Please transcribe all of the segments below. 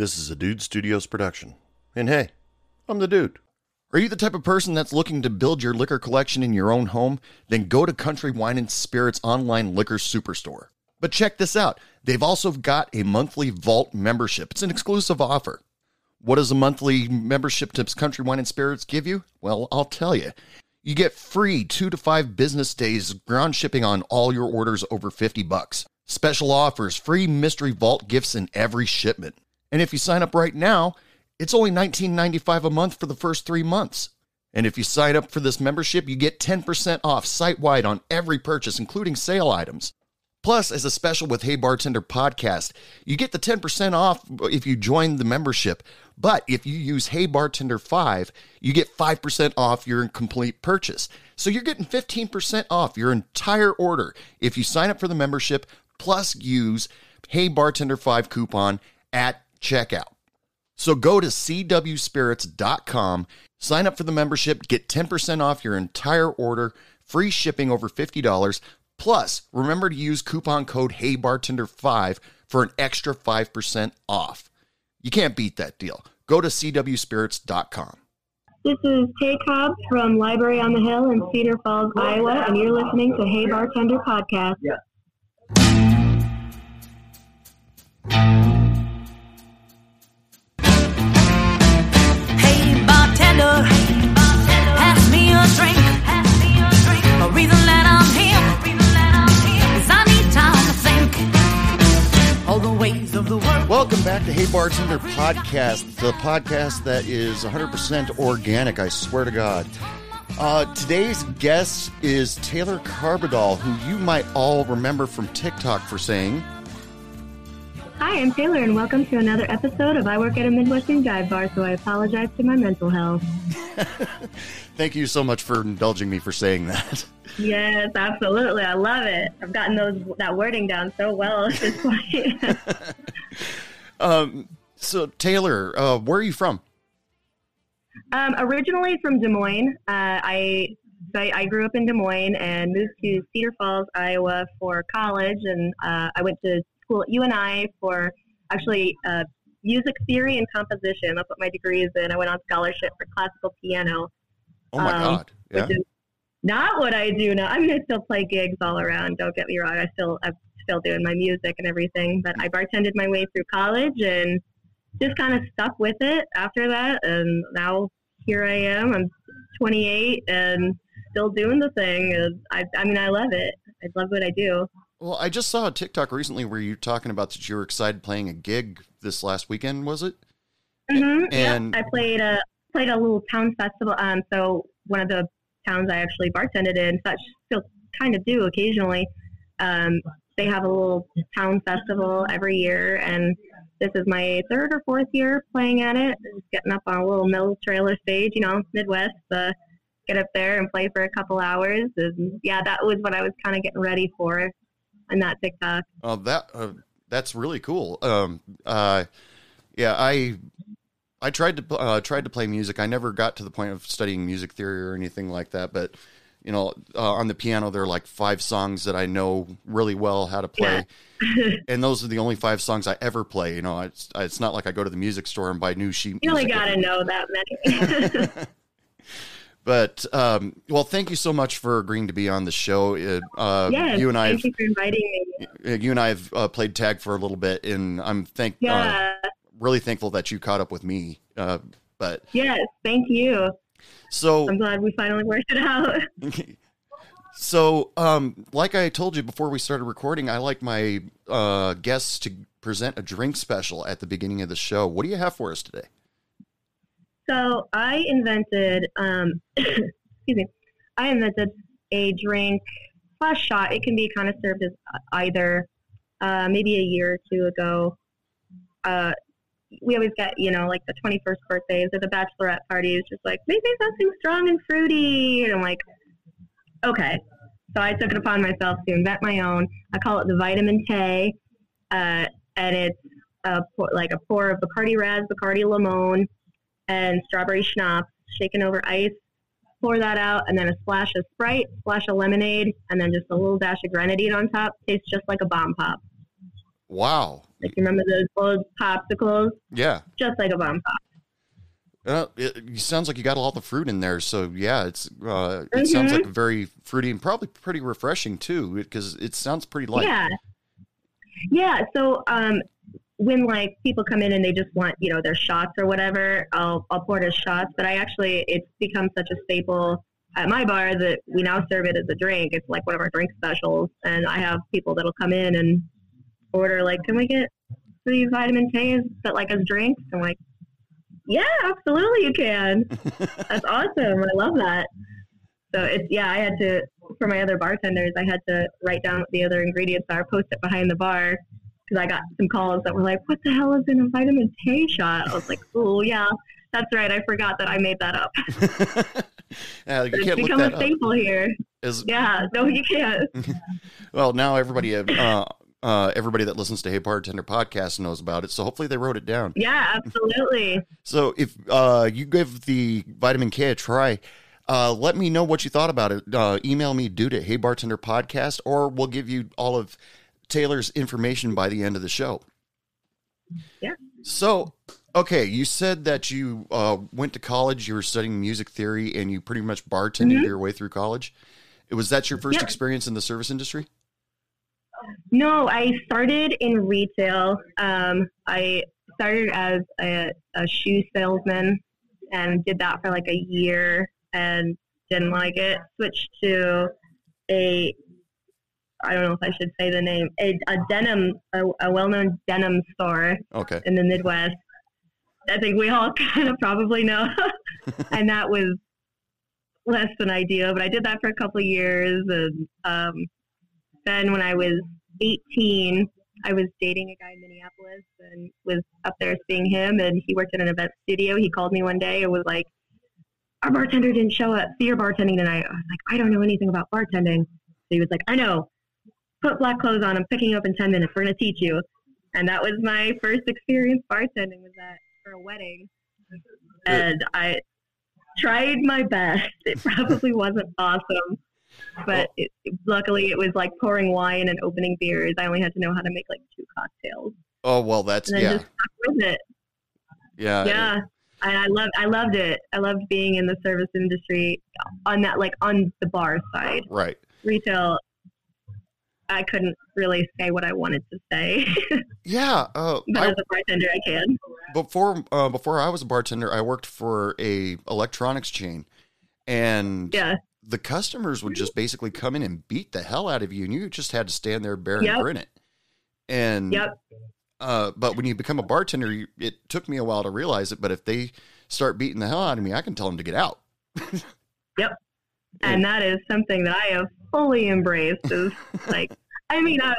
This is a Dude Studios production. And hey, I'm the dude. Are you the type of person that's looking to build your liquor collection in your own home? Then go to Country Wine and Spirits online liquor superstore. But check this out. They've also got a monthly vault membership. It's an exclusive offer. What does a monthly membership to Country Wine and Spirits give you? Well, I'll tell you. You get free 2 to 5 business days ground shipping on all your orders over 50 bucks. Special offers, free mystery vault gifts in every shipment. And if you sign up right now, it's only $19.95 a month for the first 3 months. And if you sign up for this membership, you get 10% off site wide on every purchase, including sale items. Plus, as a special with Hey Bartender podcast, you get the 10% off if you join the membership. But if you use Hey Bartender 5, you get 5% off your complete purchase. So you're getting 15% off your entire order if you sign up for the membership, plus use Hey Bartender 5 coupon at checkout. So go to cwspirits.com, sign up for the membership, get 10% off your entire order, free shipping over $50 Plus, remember to use coupon code HeyBartender5 for an extra 5% off. You can't beat that deal. Go to cwspirits.com. This is Tay Cobb from Library on the Hill in Cedar Falls, Iowa, and you're listening to Hey Bartender Podcast. Yeah. Welcome back to Hey Bartender Podcast, the podcast that is 100% organic, I swear to God. Uh, today's guest is Taylor Carbadal, who you might all remember from TikTok for saying, Hi, I'm Taylor, and welcome to another episode of I Work at a Midwestern Dive Bar, so I apologize to my mental health. Thank you so much for indulging me for saying that. Yes, absolutely. I love it. I've gotten those that wording down so well at this point. Um, so, Taylor, uh, where are you from? um, originally from Des Moines, uh, I, so I I grew up in Des Moines and moved to Cedar Falls, Iowa for college, and uh, I went to school at UNI for actually uh, music theory and composition. That's what my degree is in. I went on scholarship for classical piano. Oh my Um, God. Yeah. which is not what I do now. I mean, I still play gigs all around. Don't get me wrong. I still, I'm still doing my music and everything. But I bartended my way through college and just kind of stuck with it after that. And now here I am. I'm 28 and still doing the thing. I, I mean, I love it. I love what I do. Well, I just saw a TikTok recently where you're talking about that you were excited playing a gig this last weekend, was it? hmm And- I played a played a little town festival. Um, so one of the towns I actually bartended in, such still kind of do occasionally. Um, they have a little town festival every year, and this is my third or fourth year playing at it. Just getting up on a little mill trailer stage, you know, Midwest. Uh, get up there and play for a couple hours, and yeah, that was what I was kind of getting ready for that TikTok. Oh, that uh, that's really cool. Um, uh, yeah, I I tried to uh, tried to play music. I never got to the point of studying music theory or anything like that. But you know, uh, on the piano, there are like five songs that I know really well how to play, and those are the only five songs I ever play. You know, it's it's not like I go to the music store and buy new sheet. You only got to know that many. But um, well, thank you so much for agreeing to be on the show. It, uh, yes, you and I, thank have, you for inviting me. uh, you and I have uh, played tag for a little bit, and I'm thank uh, Yeah. really thankful that you caught up with me. Uh, but Yes, thank you. so I'm glad we finally worked it out. so um, like I told you before we started recording, I like my uh, guests to present a drink special at the beginning of the show. What do you have for us today? So I invented, um, excuse me, I invented a drink slash shot. It can be kind of served as either. Uh, maybe a year or two ago, uh, we always get you know like the 21st birthdays or the bachelorette parties, just like maybe something strong and fruity, and I'm like, okay. So I took it upon myself to invent my own. I call it the vitamin Tay, uh, and it's a like a pour of Bacardi Razz, Bacardi Limon, and strawberry schnapps shaken over ice. Pour that out, and then a splash of Sprite, splash of lemonade, and then just a little dash of grenadine on top. Tastes just like a bomb pop. Wow. Like you remember those old popsicles? Yeah. Just like a bomb pop. Uh, it, it sounds like you got a lot of fruit in there. So yeah, it's uh, it sounds like very fruity and probably pretty refreshing too, because it sounds pretty light. Yeah. Yeah. So um, when like people come in and they just want you know their shots or whatever, I'll I'll pour it as shots. But I actually it's become such a staple at my bar that we now serve it as a drink. It's like one of our drink specials, and I have people that'll come in and order like, can we get three vitamin K's but like as drinks? I'm like, yeah, absolutely you can. That's awesome. I love that. So it's yeah, I had to for my other bartenders, I had to write down what the other ingredients are, post it behind the bar because I got some calls that were like, "What the hell is in a vitamin K shot?" I was like, "Oh yeah, that's right. I forgot that I made that up." yeah, you it's become that a up. staple here. Is- Yeah, no, you can't. well, now everybody, uh, uh, everybody that listens to Hey Bartender podcast knows about it. So hopefully they wrote it down. Yeah, absolutely. So if uh, you give the vitamin K a try, uh, let me know what you thought about it. Uh, email me, dude, at Hey Bartender Podcast, or we'll give you all of Taylor's information by the end of the show. Yeah. So, okay, you said that you uh, went to college, you were studying music theory, and you pretty much bartended your way through college. Was that your first Yep. experience in the service industry? No, I started in retail. Um, I started as a, a shoe salesman and did that for like a year and didn't like it. Switched to a, I don't know if I should say the name, a, a denim, a, a well-known denim store Okay. in the Midwest. I think we all kind of probably know. and that was less than ideal, but I did that for a couple of years. And um, then when I was 18, I was dating a guy in Minneapolis and was up there seeing him. And he worked in an event studio. He called me one day and was like, Our bartender didn't show up. See your bartending tonight. I was like, I don't know anything about bartending. So he was like, I know. Put black clothes on. I'm picking you up in 10 minutes. We're going to teach you. And that was my first experience bartending was that for a wedding. And I tried my best. It probably wasn't awesome, but it, luckily it was like pouring wine and opening beers. I only had to know how to make like two cocktails, Oh well, that's yeah, just with it. yeah, yeah, and I loved I loved it. I loved being in the service industry on that like on the bar side. right. Retail, I couldn't really say what I wanted to say, Yeah, uh, but I, as a bartender, I can. before uh, before I was a bartender, I worked for a electronics chain, and Yeah, the customers would just basically come in and beat the hell out of you, and you just had to stand there, and Yep. grin it. And yep, uh, but when you become a bartender, you, it took me a while to realize it. But if they start beating the hell out of me, I can tell them to get out. Yep. And that is something that I have fully embraced. Is like, I mean, I,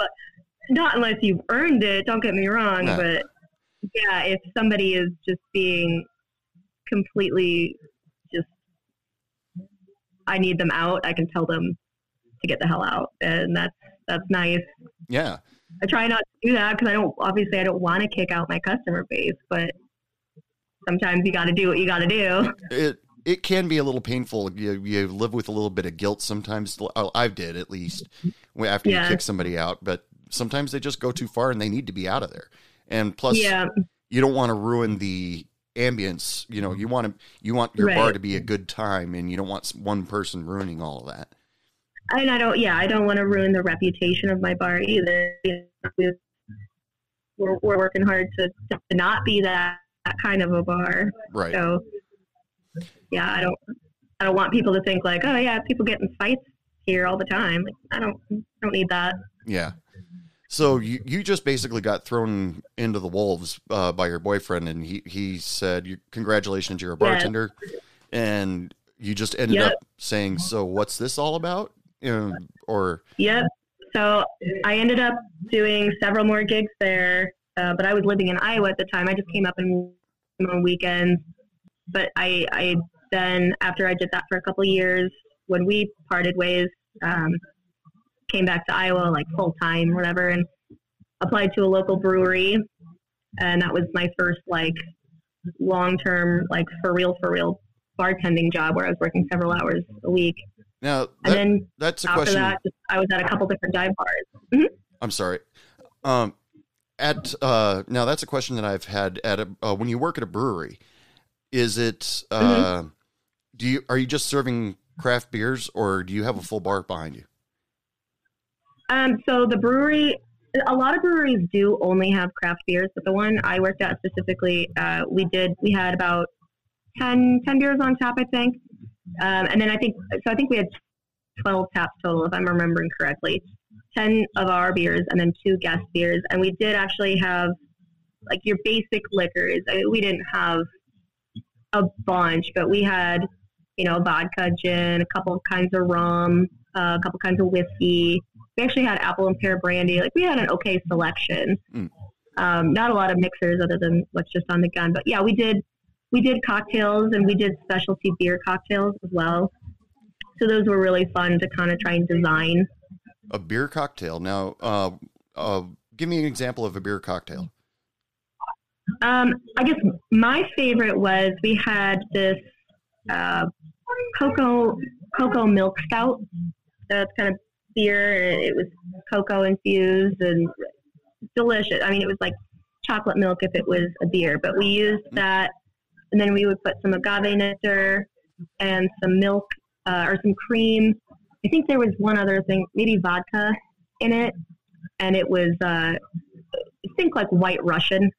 not unless you've earned it. Don't get me wrong, No. but yeah, if somebody is just being completely just, I need them out. I can tell them to get the hell out, and that's that's nice. Yeah, I try not to do that because I don't obviously I don't want to kick out my customer base, but sometimes you got to do what you got to do. it it can be a little painful. You you live with a little bit of guilt sometimes. Oh, I did at least after Yeah. you kick somebody out, but sometimes they just go too far and they need to be out of there. And plus, Yeah, you don't want to ruin the ambience. You know, you want to you want your bar to be a good time, and you don't want one person ruining all of that. and I don't. Yeah, I don't want to ruin the reputation of my bar either. We're, we're working hard to, to not be that, that kind of a bar. Right. So, yeah, I don't. I don't want people to think like, oh yeah, people get in fights here all the time. Like, I don't. I don't need that. Yeah. So you, you just basically got thrown into the wolves uh, by your boyfriend, and he, he said, "Congratulations, you're a Yes. bartender," and you just ended Yep. up saying, "So what's this all about?" Um, or Yep. So I ended up doing several more gigs there. uh, but I was living in Iowa at the time. I just came up in on weekends. But I, I then after I did that for a couple of years, when we parted ways, um, came back to Iowa like full time, whatever, and applied to a local brewery, and that was my first like long term, like for real, for real bartending job where I was working several hours a week. Now, that, And then that's a after question. that, I was at a couple different dive bars. I'm sorry. Um, at uh, now that's a question that I've had at a uh, when you work at a brewery. Is it uh, do you are you just serving craft beers or do you have a full bar behind you? Um, so the brewery, a lot of breweries do only have craft beers, but the one I worked at specifically, uh, we did, we had about 10, 10 beers on tap, I think. Um, and then I think, so I think we had 12 taps total, if I'm remembering correctly. 10 of our beers and then two guest beers. And we did actually have like your basic liquors. I mean, we didn't have a bunch, but we had, you know, vodka, gin, a couple of kinds of rum, uh, a couple kinds of whiskey. We actually had apple and pear brandy. Like we had an okay selection. Mm. Um, not a lot of mixers other than what's just on the gun, but yeah, we did we did cocktails and we did specialty beer cocktails as well. So those were really fun to kind of try and design. A beer cocktail. Now, uh, uh, give me an example of a beer cocktail. Um, I guess my favorite was we had this uh, cocoa cocoa milk stout. That's kind of beer. It was cocoa infused and delicious. I mean, it was like chocolate milk if it was a beer, but we used that, and then we would put some agave nectar and some milk uh, or some cream. I think there was one other thing, maybe vodka in it, and it was uh, I think like White Russian.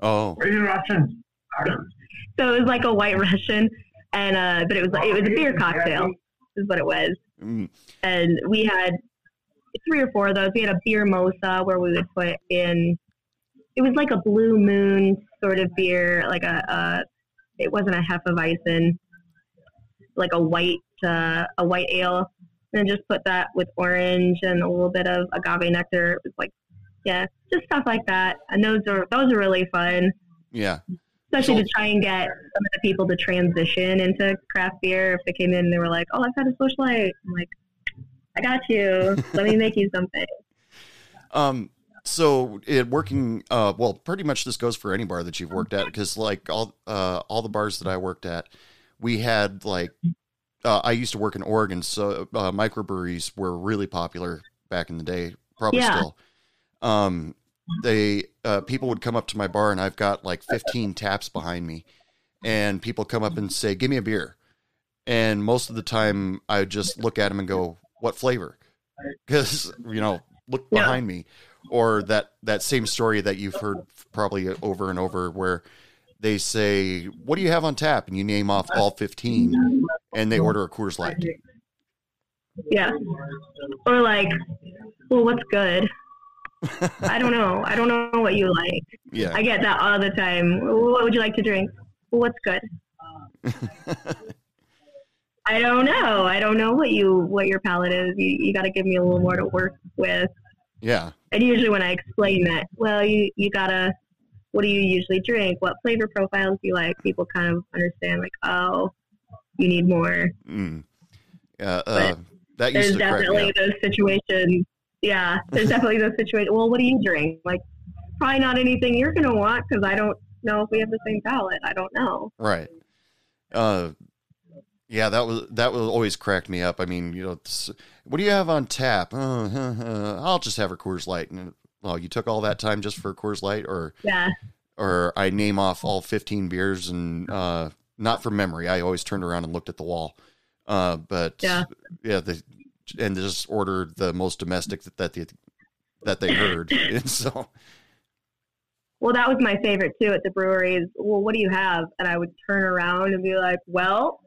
Oh, Russian. So it was like a white Russian, and uh, but it was it was a beer cocktail, is what it was. mm, And we had three or four of those. We had a beer mosa where we would put in. It was like a blue moon sort of beer, like a. a it wasn't a hefeweizen, like a white uh, a white ale, and just put that with orange and a little bit of agave nectar. It was like, yeah, just stuff like that. And those are those are really fun yeah. Especially to try and get some of the people to transition into craft beer. If they came in and they were like, "Oh, I've had a Light," I'm like, "I got you. Let me make you something." Um, so it working, uh, well, pretty much this goes for any bar that you've worked at because like all, uh, all the bars that I worked at, we had like, uh, I used to work in Oregon, so uh, microbreweries were really popular back in the day, probably Yeah. still. Um, they uh, people would come up to my bar and I've got like 15 taps behind me, and people come up and say, "Give me a beer," and most of the time I would just look at them and go, "What flavor?" Because you know, look Yeah. behind me, or that that same story that you've heard probably over and over where they say, "What do you have on tap?" and you name off all 15, and they order a Coors Light. Yeah, or like, "Well, what's good?" I don't know. I don't know what you like. Yeah, I get that all the time. What would you like to drink? What's good? I don't know. I don't know what you what your palate is. You you got to give me a little more to work with. yeah, And usually when I explain that, well, you, you gotta, what do you usually drink? What flavor profiles do you like? People kind of understand, like, oh, you need more. mm. yeah. Uh, that There's used me definitely those situations. Yeah, there's definitely those situations. Well, what do you drink? Like, probably not anything you're gonna want because I don't know if we have the same palate. I don't know. Right. Uh, yeah, that was that was always cracked me up. I mean, you know, what do you have on tap? Uh, huh, I'll just have a Coors Light. And well, you took all that time just for a Coors Light, or Yeah, or I name off all fifteen beers and uh, not from memory. I always turned around and looked at the wall. Uh, but Yeah. yeah, the and just ordered the most domestic that that they, that they heard, and so Well, that was my favorite too at the breweries. Well, what do you have? And I would turn around and be like, well,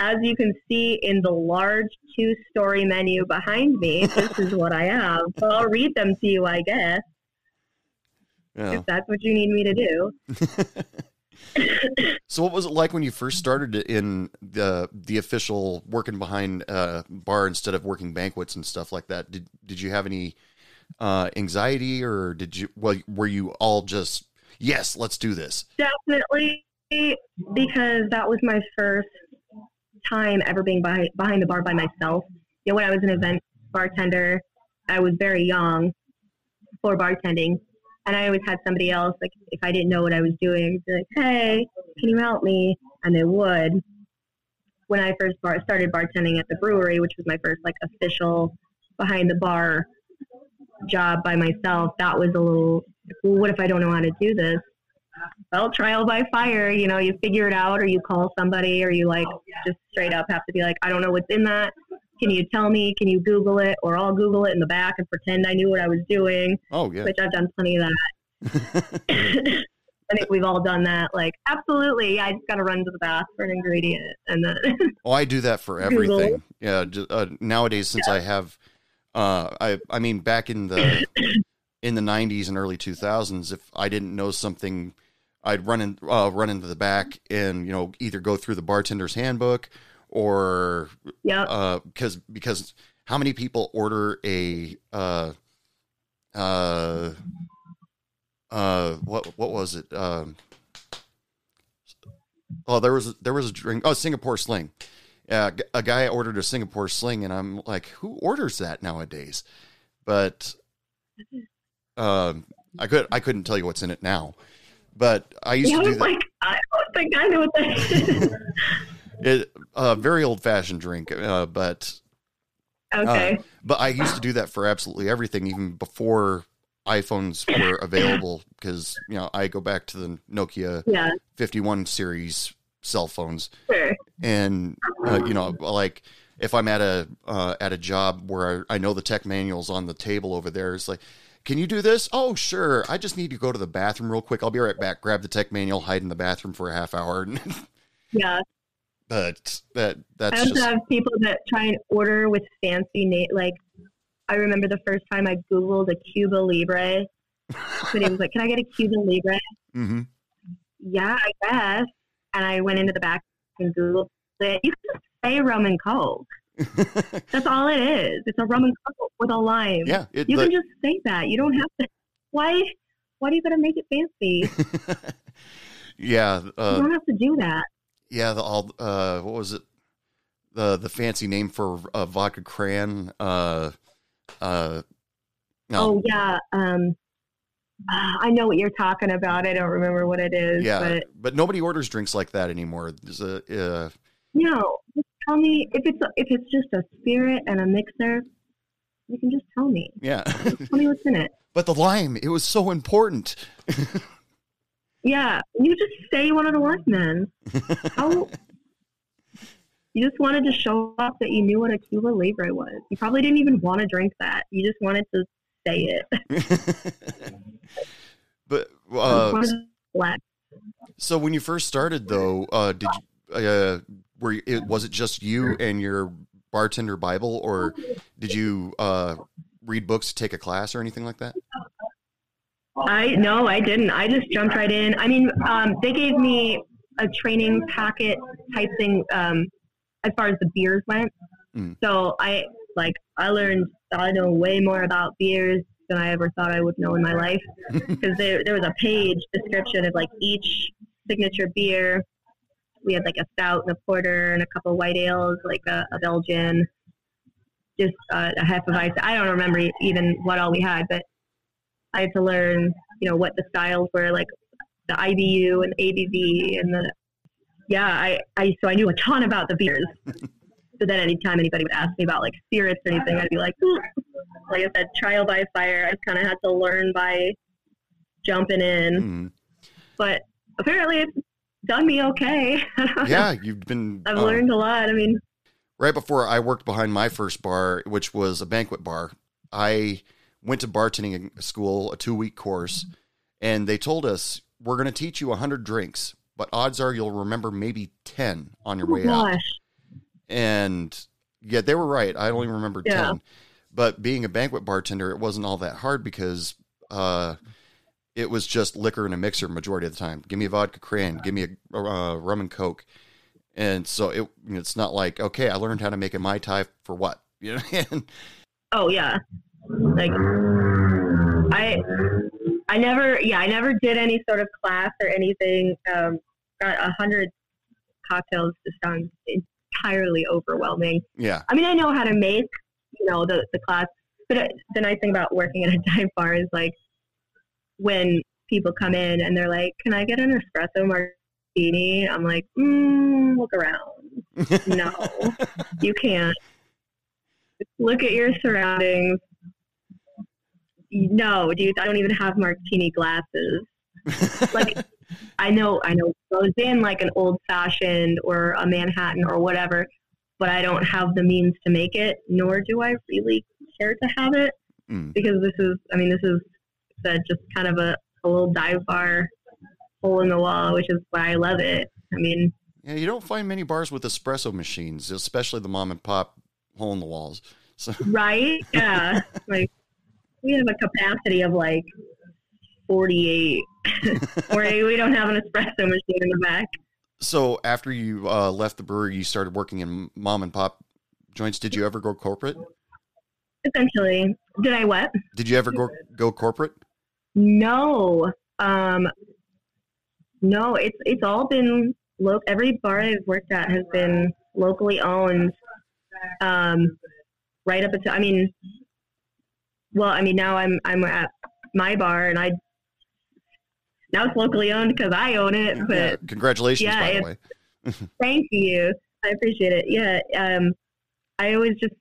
as you can see in the large two story menu behind me, this is what I have. So I'll read them to you, I guess, yeah. if that's what you need me to do. So what was it like when you first started in the the official working behind a bar instead of working banquets and stuff like that? Did did you have any uh, anxiety, or did you? Well, were you all just yes, let's do this? Definitely because that was my first time ever being behind, behind the bar by myself. You know, when I was an event bartender, I was very young for bartending. And I always had somebody else, like, if I didn't know what I was doing, be like, hey, can you help me? And they would. When I first bar- started bartending at the brewery, which was my first, like, official behind the bar job by myself, that was a little, well, what if I don't know how to do this? well, trial by fire. You know, you figure it out, or you call somebody, or you like just straight up have to be like, I don't know what's in that. Can you tell me? Can you Google it? Or I'll Google it in the back and pretend I knew what I was doing. Oh yeah, Which I've done plenty of that. I think we've all done that. Like, absolutely, yeah, I just got to run to the bath for an ingredient, and then oh, I do that for Google. everything. Yeah, ju- uh, nowadays since I have, uh, I I mean back in the in the '90s and early 2000s, if I didn't know something, I'd run in uh, run into the back and you know either go through the bartender's handbook or yeah, uh because because how many people order a uh uh uh what what was it? Um oh there was there was a drink oh Singapore sling. Yeah g- a guy ordered a Singapore sling and I'm like who orders that nowadays? But um I could I couldn't tell you what's in it now. But I used yeah, to do that. like, I don't think I know what that is. it uh very old fashioned drink uh but okay, Uh, but I used to do that for absolutely everything, even before iPhones were available. Because you know, I go back to the Nokia yeah, 51 series cell phones, sure, and uh, you know, like if I'm at a uh, at a job where I, I know the tech manual's on the table over there, it's like. Can you do this? Oh, sure. I just need to go to the bathroom real quick. I'll be right back. Grab the tech manual, hide in the bathroom for a half hour. yeah. But that that's I also just have people that try and order with fancy name. Like, I remember the first time I Googled a Cuba Libre. Somebody was like, "Can I get a Cuba Libre?" Mm-hmm. Yeah, I guess. And I went into the back and Googled it. You can just say rum and coke. That's all it is. It's a rum and coke with a lime. yeah. It, you the- can just say that. You don't have to. Why? Why do you got to make it fancy? yeah. Uh, you don't have to do that. Yeah, the all uh what was it? The the fancy name for uh, vodka cran uh uh no. Oh yeah. Um, I know what you're talking about. I don't remember what it is. yeah, But but, nobody orders drinks like that anymore. There's a uh no, just tell me if it's if it's just a spirit and a mixer. You can just tell me. yeah. Tell me what's in it. but the lime, it was so important. Yeah, you just say you wanted a lime then. How? You just wanted to show off that you knew what a Cuba Libre was. You probably didn't even want to drink that. You just wanted to say it. but uh to so when you first started though, uh did you uh were you, it was it just you and your bartender bible or did you uh read books take a class or anything like that? I no, I didn't. I just jumped right in. I mean, um, they gave me a training packet type thing um, as far as the beers went. Mm. So I like I learned I know way more about beers than I ever thought I would know in my life because there there was a page description of like each signature beer. We had like a stout and a porter and a couple white ales, like a, a Belgian, just uh, a hefeweizen. I don't remember even what all we had, but I had to learn, you know, what the styles were, like the IBU and ABV and the yeah. I, I so I knew a ton about the beers. so then anytime anybody would ask me about like spirits or anything, I'd be like, "Ooh." like I said, trial by fire. I kind of had to learn by jumping in, Mm. but apparently it's done me okay. Yeah, you've been I've uh, learned a lot. I mean, right before I worked behind my first bar, which was a banquet bar, I went to bartending school, a two week course, and they told us we're going to teach you 100 drinks, but odds are you'll remember maybe 10 on your oh way out. And yeah, they were right. I only remembered Yeah. 10. But being a banquet bartender, it wasn't all that hard because uh, it was just liquor and a mixer majority of the time. Give me a vodka cran, give me a uh, rum and coke. And so it it's not like, okay, I learned how to make a Mai Tai for what? You know? And oh yeah, like I I never yeah I never did any sort of class or anything. Um, got a hundred cocktails just sounds entirely overwhelming. Yeah. I mean, I know how to make you know the the class, but it, the nice thing about working at a dive bar is like when people come in and they're like, "Can I get an espresso martini?" I'm like, mm, "Look around. No, you can't. Look at your surroundings. No, dude, I don't even have martini glasses. Like, I know, I know, goes in like an old fashioned or a Manhattan or whatever, but I don't have the means to make it, nor do I really care to have it Mm. because this is, I mean, this is uh, just kind of a, a little dive bar hole in the wall, which is why I love it. I mean, Yeah, you don't find many bars with espresso machines, especially the mom and pop hole in the walls. So right? Yeah. like, we have a capacity of like 48, where we don't have an espresso machine in the back. So after you uh, left the brewery, you started working in mom and pop joints. Did you ever go corporate? Essentially, did I what? Did you ever go go corporate? No, um, no. It's it's all been lo- Every bar I've worked at has been locally owned. Um, right up until I mean, well, I mean now I'm I'm at my bar and I now it's locally owned because I own it. But Yeah, congratulations, yeah, by the way. Thank you. I appreciate it. Yeah. Um, I always just,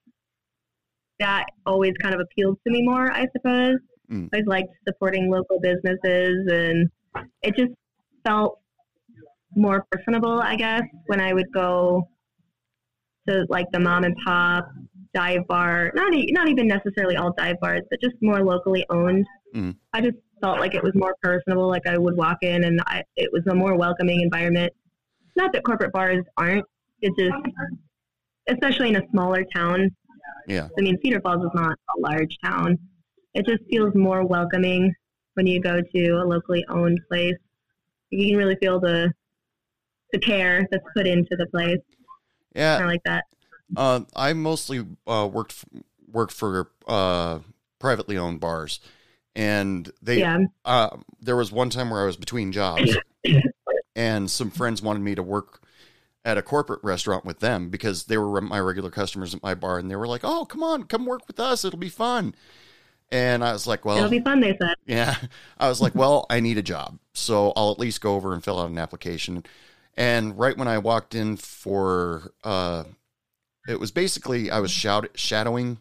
that always kind of appealed to me more, I suppose. Mm. I always liked supporting local businesses and it just felt more personable, I guess, when I would go to like the mom and pop dive bar, not, e- not even necessarily all dive bars, but just more locally owned. Mm. I just felt like it was more personable. Like I would walk in and I, it was a more welcoming environment. Not that corporate bars aren't. It's just, especially in a smaller town. Yeah, I mean, Cedar Falls is not a large town. It just feels more welcoming when you go to a locally owned place. You can really feel the the care that's put into the place. yeah. I like that. Uh, I mostly uh, worked f- worked for uh, privately owned bars, and they Yeah. uh, there was one time where I was between jobs, and some friends wanted me to work at a corporate restaurant with them because they were my regular customers at my bar, and they were like, "Oh, come on, come work with us; it'll be fun." And I was like, "Well, It'll be fun, they said. yeah. I was like, well, I need a job. So I'll at least go over and fill out an application. And right when I walked in for, uh, it was basically, I was shout- shadowing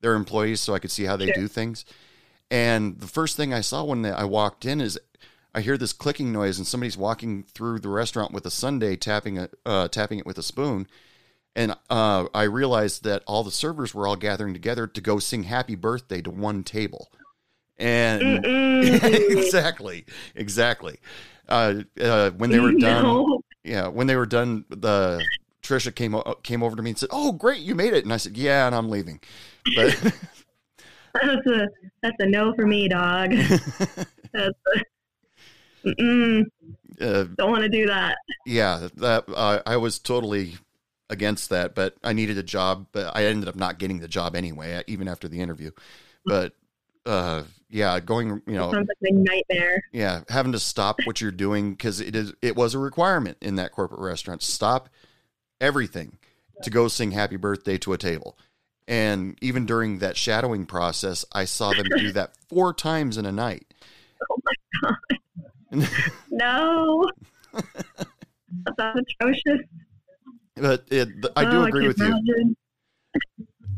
their employees so I could see how they Sure. do things. And the first thing I saw when I walked in is I hear this clicking noise and somebody's walking through the restaurant with a sundae, tapping a, uh, tapping it with a spoon. And uh, I realized that all the servers were all gathering together to go sing happy birthday to one table. And exactly, exactly. Uh, uh, when they were done, No. yeah, when they were done, the Trisha came came over to me and said, "Oh, great, you made it." And I said, "Yeah," and I'm leaving. But That's a that's a no for me, dog. That's a, uh, don't want to do that. yeah, that uh, I was totally against that, but I needed a job. But I ended up not getting the job anyway, even after the interview. But uh, yeah, going, you know, Sounds like a nightmare. yeah having to stop what you're doing because it is it was a requirement in that corporate restaurant stop everything to go sing happy birthday to a table and even during that shadowing process i saw them do that four times in a night Oh my God. No. That's atrocious. but it, i do Oh, agree can with you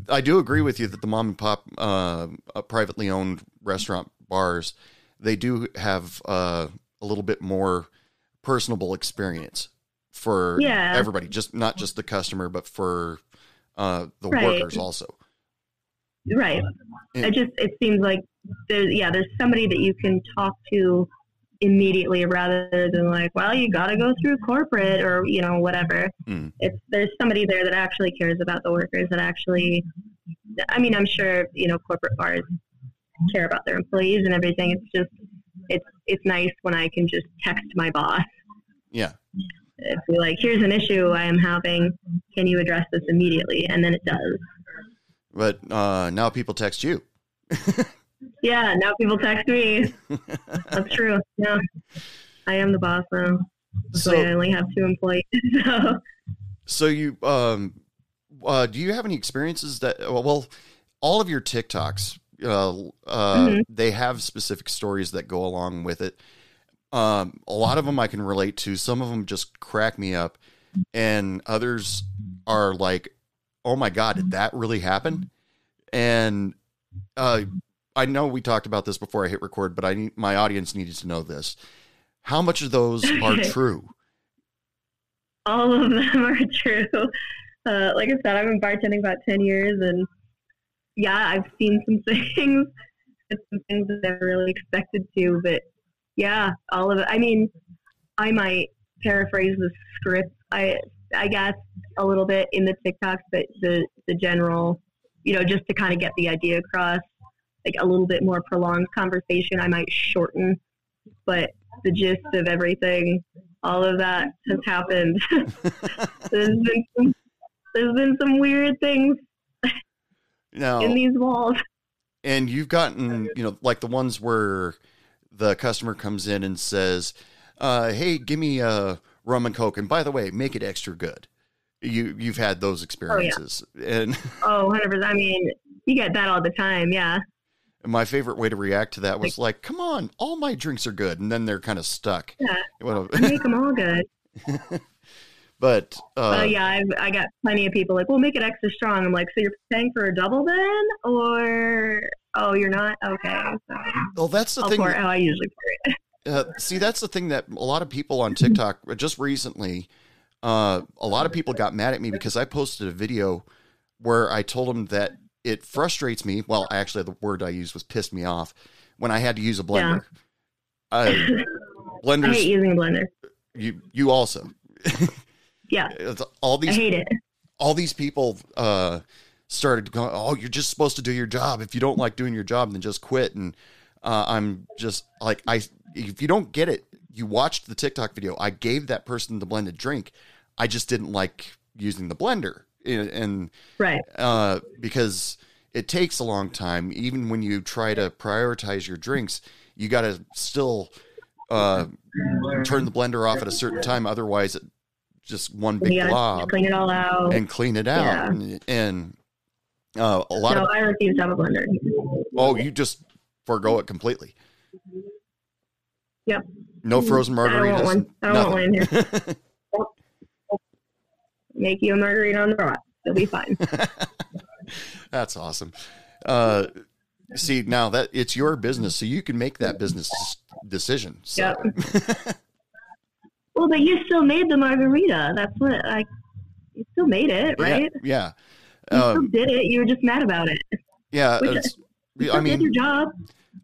i do agree with you that the mom and pop uh, uh, privately owned restaurant bars they do have uh, a little bit more personable experience for Yeah. everybody just not just the customer but for uh, the Right. workers also Right. Yeah. It just it seems like there's yeah there's somebody that you can talk to immediately rather than like well you got to go through corporate or you know whatever. Mm. It's there's somebody there that actually cares about the workers that actually. I mean I'm sure you know corporate bars care about their employees and everything. It's just it's it's nice when I can just text my boss yeah and be like here's an issue I am having. Can you address this immediately? And then it does. but uh, now people text you Yeah, now people text me. That's true. Yeah, I am the boss now. So I only have two employees. So so you, um, uh, do you have any experiences that, well, all of your TikToks, uh, uh, Mhm. they have specific stories that go along with it. Um, a lot of them I can relate to. Some of them just crack me up, and others are like, "Oh my god, did that really happen?" And uh, I know we talked about this before I hit record, but I need my audience needed to know this. How much of those are true? all of them are true. Uh, like I said, I've been bartending about ten years, and yeah, I've seen some things, some things that I never really expected to. But yeah, all of it. I mean, I might paraphrase the script. I I guess a little bit in the TikToks, but the the general, you know, just to kind of get the idea across, like a little bit more prolonged conversation, I might shorten. But the gist of everything, all of that has happened. there's been some, there's been some weird things Now, in these walls. and you've gotten you know like the ones where the customer comes in and says uh, hey give me a rum and coke and by the way make it extra good you you've had those experiences and Oh, 100%. I mean, you get that all the time. Yeah. my favorite way to react to that was like come on all my drinks are good and then they're kind of stuck Yeah. Make them all good. but uh, Uh, yeah, I've, I got plenty of people like, well, make it extra strong. I'm like, so you're paying for a double then? Or, oh, you're not? Okay. So well that's the I'll thing pour how I usually pour it. Uh, see, that's the thing that a lot of people on TikTok just recently, uh, a lot of people got mad at me because I posted a video where I told them that it frustrates me. Well, actually, the word I used was pissed me off when I had to use a blender. Uh, I hate using a blender. you you also. Yeah. It's all I these hate it. all these people uh, started going, "Oh, you're just supposed to do your job. If you don't like doing your job, then just quit." And uh, I'm just like, I if you don't get it, you watched the TikTok video. I gave that person the blended drink. I just didn't like using the blender, and, and Right. uh, because it takes a long time. Even when you try to prioritize your drinks, you got to still uh, turn the blender off at a certain time. Otherwise, it just one big blob clean it all out. and clean it out. Yeah. And, and uh, a lot no, of I refuse to have a blender. oh, you just forego it completely. Yep. No frozen I don't margaritas. want one. I don't want one in here. Make you a margarita on the rocks. You'll be fine. That's awesome. Uh, see now that it's your business, so you can make that business decision. So. well, but you still made the margarita. That's what I. You still made it, right? Yeah. You Yeah. still Um, did it. You were just mad about it. yeah. Which- You I did mean, your job.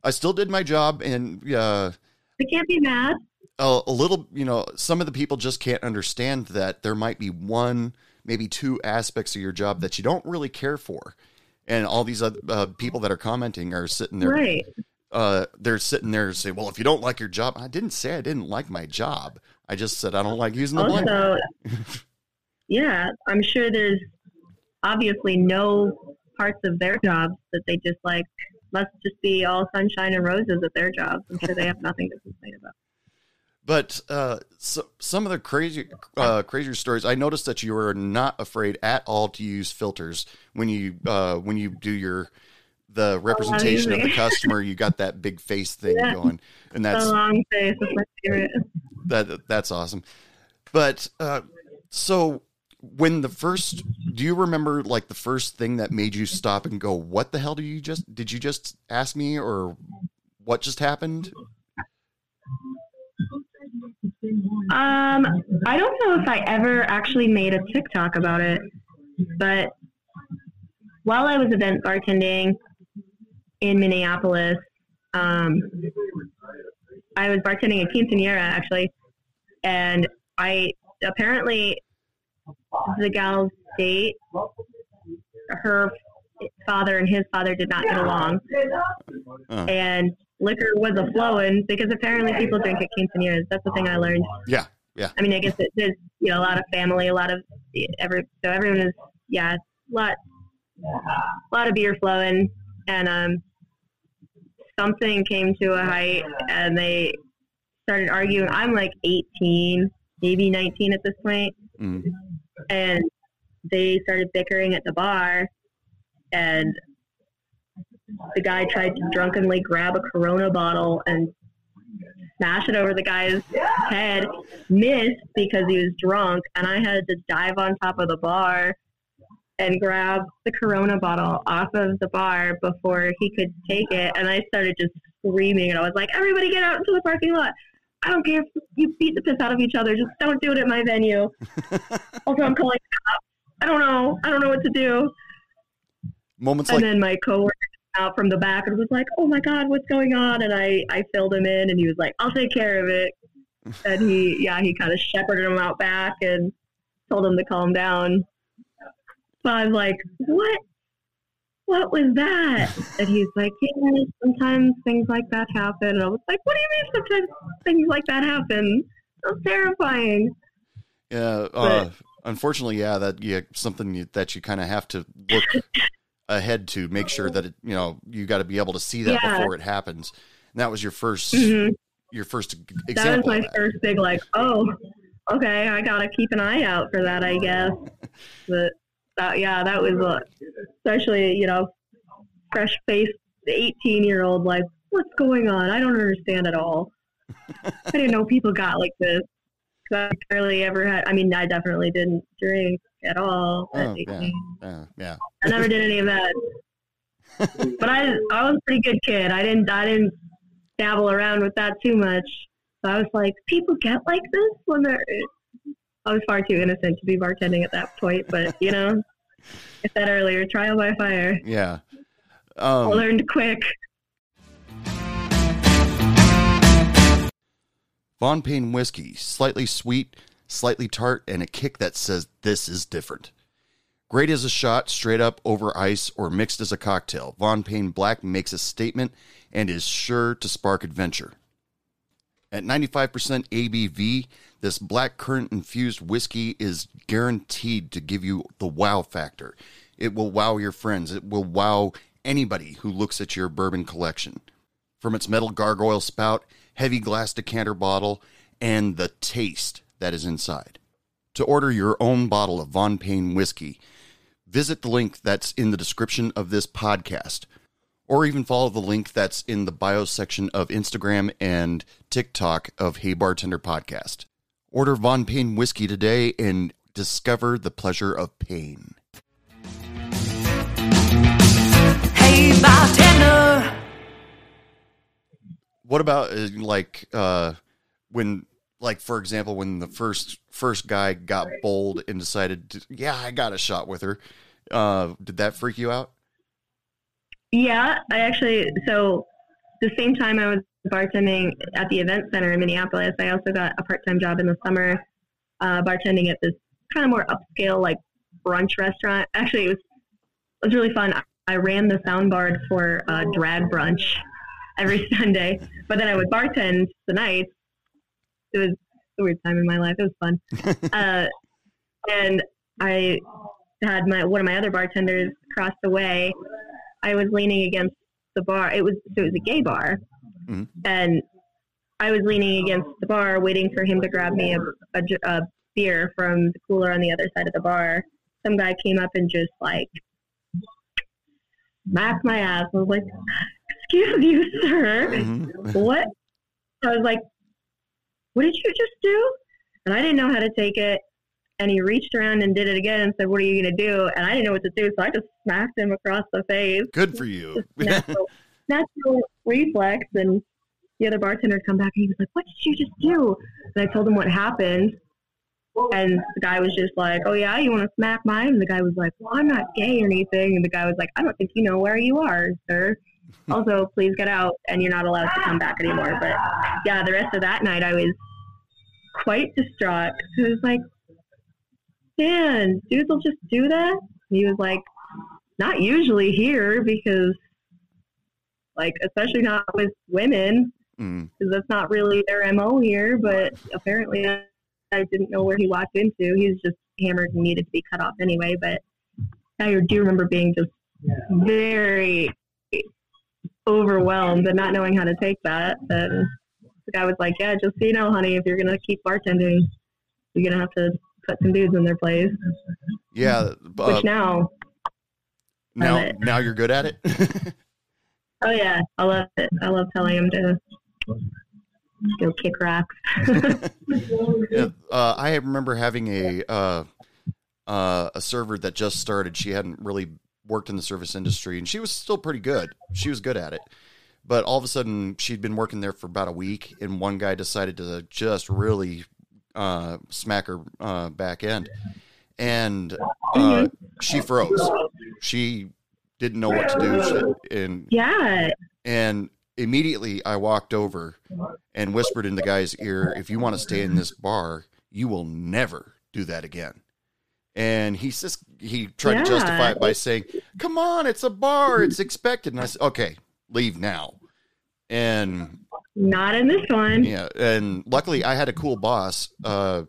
I still did my job, and uh, I can't be mad. a, a little, you know, some of the people just can't understand that there might be one, maybe two aspects of your job that you don't really care for. And all these other uh, people that are commenting are sitting there, Right. Uh, they're sitting there and say, well, if you don't like your job, I didn't say I didn't like my job. I just said I don't like using the blender. Yeah, I'm sure there's obviously no parts of their jobs that they just like. Must just be all sunshine and roses at their jobs. I'm sure they have nothing to complain about. But uh, so, some of the crazy, uh, crazier stories. I noticed that you are not afraid at all to use filters when you uh, when you do your the representation of the customer. You got that big face thing Yeah. going, and that's the long face is my favorite. that that's awesome. But uh, so when the first, do you remember like the first thing that made you stop and go, "What the hell do you just did you just ask me?" or what just happened? Um, I don't know if I ever actually made a TikTok about it, but while I was event bartending in Minneapolis, um, I was bartending at Quinceanera actually, and I apparently the gal's date, her father and his father did not get along, Uh, and liquor was a flowing because apparently people drink at quinceañeras. That's the thing I learned. yeah, yeah. I mean, I guess it, there's you know a lot of family, a lot of every so everyone is yeah, a lot, a lot of beer flowing, and um, something came to a height and they started arguing. I'm like 18, maybe 19 at this point, Mm. and they started bickering at the bar. And the guy tried to drunkenly grab a Corona bottle and smash it over the guy's head. Missed because he was drunk, and I had to dive on top of the bar and grab the Corona bottle off of the bar before he could take it. And I started just screaming, and I was like, "Everybody, get out into the parking lot! I don't care if you beat the piss out of each other. Just don't do it at my venue." also, I'm calling cops. I don't know. I don't know what to do. Moments and like then my coworker came out from the back and was like, "Oh my God, what's going on?" And I I filled him in, and he was like, "I'll take care of it." And he yeah he kind of shepherded him out back and told him to calm down. But I'm like, "What? What was that?" And he's like, "Yeah, sometimes things like that happen." And I was like, "What do you mean sometimes things like that happen?" So terrifying. Yeah, uh, unfortunately, yeah, that yeah, something that you kind of have to look ahead to make sure that it, you know, you got to be able to see that Yeah. before it happens. And that was your 1st Mhm. your first example. That was my first big like, oh, okay, I gotta keep an eye out for that, I guess. But that, yeah, that was uh, especially you know, fresh faced eighteen year old like, what's going on? I don't understand at all. I didn't know people got like this. 'Cause I barely ever had. I mean, I definitely didn't drink at all at Oh, yeah. Yeah, yeah. I never did any of that. but I I was a pretty good kid. I didn't I didn't dabble around with that too much. So I was like, people get like this when they're. I was far too innocent to be bartending at that point, but you know, I said earlier, trial by fire. Yeah. I Um, learned quick. Von Payne whiskey, slightly sweet, slightly tart, and a kick that says this is different. Great as a shot, straight up over ice, or mixed as a cocktail. Von Payne Black makes a statement and is sure to spark adventure. At 95% ABV, this black currant infused whiskey is guaranteed to give you the wow factor. It will wow your friends. It will wow anybody who looks at your bourbon collection. From its metal gargoyle spout, heavy glass decanter bottle, and the taste that is inside. To order your own bottle of Von Payne whiskey, visit the link that's in the description of this podcast, or even follow the link that's in the bio section of Instagram and TikTok of Hey Bartender Podcast. Order Von Payne whiskey today and discover the pleasure of pain. Hey, bartender. What about uh, like uh, when, like for example, when the first first guy got bold and decided, to, yeah, I got a shot with her. Uh, did that freak you out? Yeah, I actually so the same time I was bartending at the event center in Minneapolis, I also got a part time job in the summer uh, bartending at this kind of more upscale like brunch restaurant. Actually, it was it was really fun. I, ran the soundboard for uh, drag brunch every Sunday, but then I would bartend the nights. It was a weird time in my life. It was fun, uh, and I had my one of my other bartenders across the way. I was leaning against the bar. It was so it was a gay bar, Mhm. and I was leaning against the bar, waiting for him to grab me a beer from the cooler on the other side of the bar. Some guy came up and just like smacked my ass. I was like, "Excuse you, sir, Mhm. what?" I was like, "What did you just do?" And I didn't know how to take it. And he reached around and did it again and said, "What are you going to do?" And I didn't know what to do, so I just smacked him across the face Good for you. natural, natural reflex. And the other bartender come back and he was like, "What did you just do?" And I told him what happened. And the guy was just like, "Oh yeah, you want to smack mine?" And the guy was like, "Well, I'm not gay or anything." And the guy was like, "I don't think you know where you are, sir. Also, please get out, and you're not allowed to come back anymore." But yeah, the rest of that night, I was quite distraught. It was like, "Man, dudes will just do that." And he was like, "Not usually here because." Like, especially not with women, Mm. because that's not really their mo here. But apparently, I, didn't know where he walked into. He was just hammered and needed to be cut off anyway. But I do remember being just very overwhelmed and not knowing how to take that. And the guy was like, "Yeah, just so you know, honey, if you're gonna keep bartending, you're gonna have to put some dudes in their place." Yeah. Uh, Which now, now, now you're good at it. oh yeah, I love it. I love telling them to go kick rocks. Yeah, uh, I remember having a uh, uh, a server that just started. She hadn't really worked in the service industry, and she was still pretty good. She was good at it, but all of a sudden, she'd been working there for about a week, and one guy decided to just really uh, smacker uh, back end, and uh, she froze. She didn't know what to do, She- and yeah, and immediately I walked over and whispered in the guy's ear, if you want to stay in this bar, you will never do that again. And he just he tried to justify it by saying, Come on, it's a bar, it's expected. And I said, Okay, leave now. And not in this one. yeah, and luckily I had a cool boss. Uh,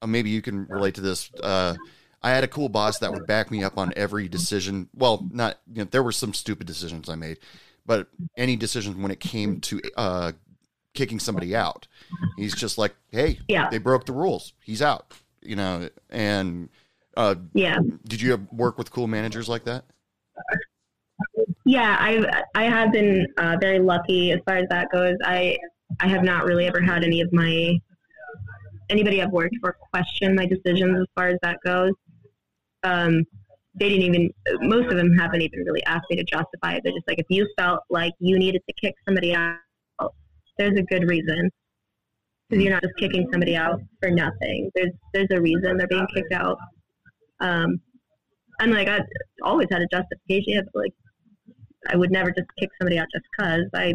uh, maybe you can relate to this. Uh, I had a cool boss that would back me up on every decision. Well, not you know, there were some stupid decisions I made, but any decision when it came to uh, kicking somebody out, he's just like, "Hey, Yeah. they broke the rules. He's out." You know, and uh, Yeah, did you work with cool managers like that? Yeah. I I have been uh, very lucky as far as that goes. I I have not really ever had any of my anybody I've worked for question my decisions as far as that goes. Um, they didn't even most of them haven't even really asked me to justify it. They're just like, if you felt like you needed to kick somebody out, there's a good reason. Because you're not just kicking somebody out for nothing. There's there's a reason they're being kicked out. Um, and like I always had a justification. Like I would never just kick somebody out just cause I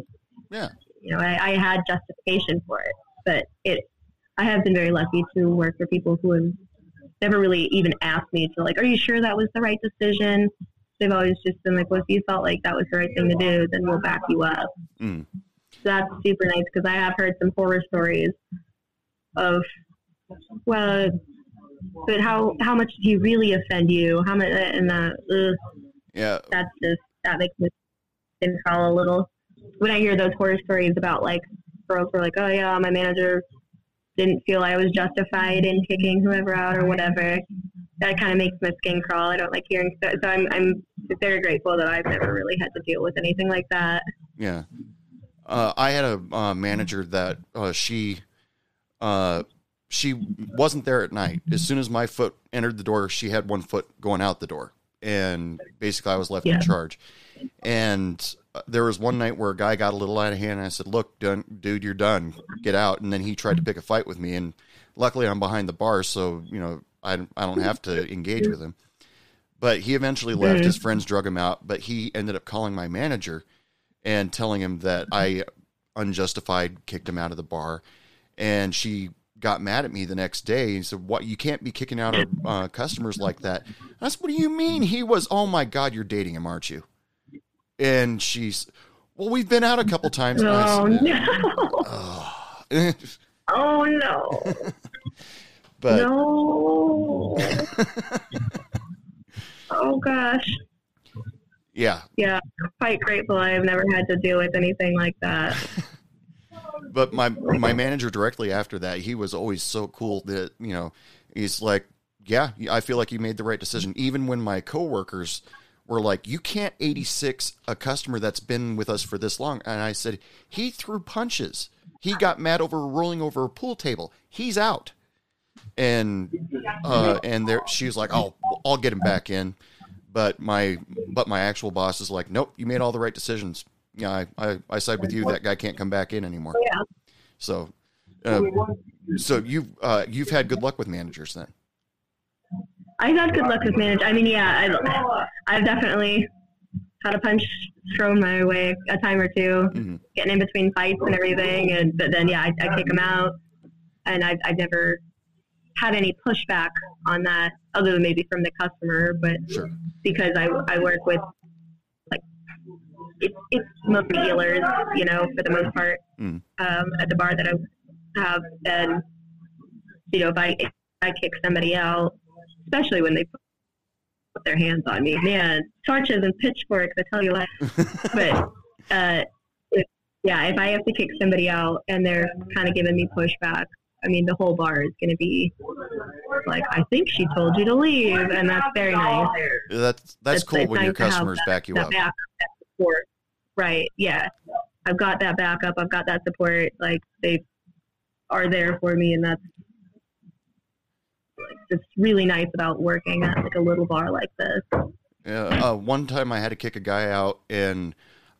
Yeah. you know, I, I had justification for it, but it, I have been very lucky to work for people who have never really even asked me to like, are you sure that was the right decision? They've always just been like, well, if you felt like that was the right thing to do, then we'll back you up. Mm. So that's super nice because I have heard some horror stories of, well, but how how much did he really offend you? How much? And uh, ugh, Yeah. that's just that makes me skin crawl a little. When I hear those horror stories about like girls were like, oh yeah, my manager didn't feel I was justified in kicking whoever out or whatever, that kind of makes my skin crawl. I don't like hearing so. So I'm I'm very grateful that I've never really had to deal with anything like that. Yeah. Uh, I had a uh, manager that uh, she uh, she wasn't there at night. As soon as my foot entered the door, she had one foot going out the door, and basically I was left in charge. And uh, there was one night where a guy got a little out of hand, and I said, "Look, done, dude, you're done. Get out." And then he tried to pick a fight with me, and luckily I'm behind the bar, so you know I I don't have to engage with him. But he eventually left. His friends drug him out, but he ended up calling my manager and telling him that I unjustified kicked him out of the bar. And she got mad at me the next day and said, "What? You can't be kicking out our uh, customers like that." I said, "What do you mean? He was? Oh my God, you're dating him, aren't you?" And she's, "Well, we've been out a couple times." Oh said, no! "Ugh." Oh no! but no! oh gosh! yeah, Yeah, quite grateful. I've never had to deal with anything like that. but my my manager directly after that, he was always so cool that you know he's like, yeah, I feel like you made the right decision. Even when my coworkers were like, you can't 86 a customer that's been with us for this long, and I said he threw punches. He got mad over rolling over a pool table. He's out. And uh, and there she was like, oh, I'll get him back in. But my but my actual boss is like, nope, you made all the right decisions. Yeah, I, I, I side with you. That guy can't come back in anymore. Yeah. So, uh, so you've uh, you've had good luck with managers then. I've had good luck with managers. I mean, yeah, I've, I've definitely had a punch thrown my way a time or 2 Mhm. getting in between fights and everything. And but then, yeah, I, I kick them out, and I've, I've never had any pushback on that, other than maybe from the customer. But Sure. because I, I work with it's it's mostly dealers, you know, for the most part, Mm. um, at the bar that I have, and you know, if I if I kick somebody out, especially when they put their hands on me, man, torches and pitchforks, I tell you what. but uh, if, yeah, if I have to kick somebody out and they're kind of giving me pushback, I mean, the whole bar is going to be like, I think she told you to leave, and that's very nice. That's that's cool when your customers back you up. that support. Right. Yeah. I've got that backup. I've got that support. Like they are there for me, and that's like it's really nice about working at like a little bar like this. Yeah, uh, one time I had to kick a guy out, and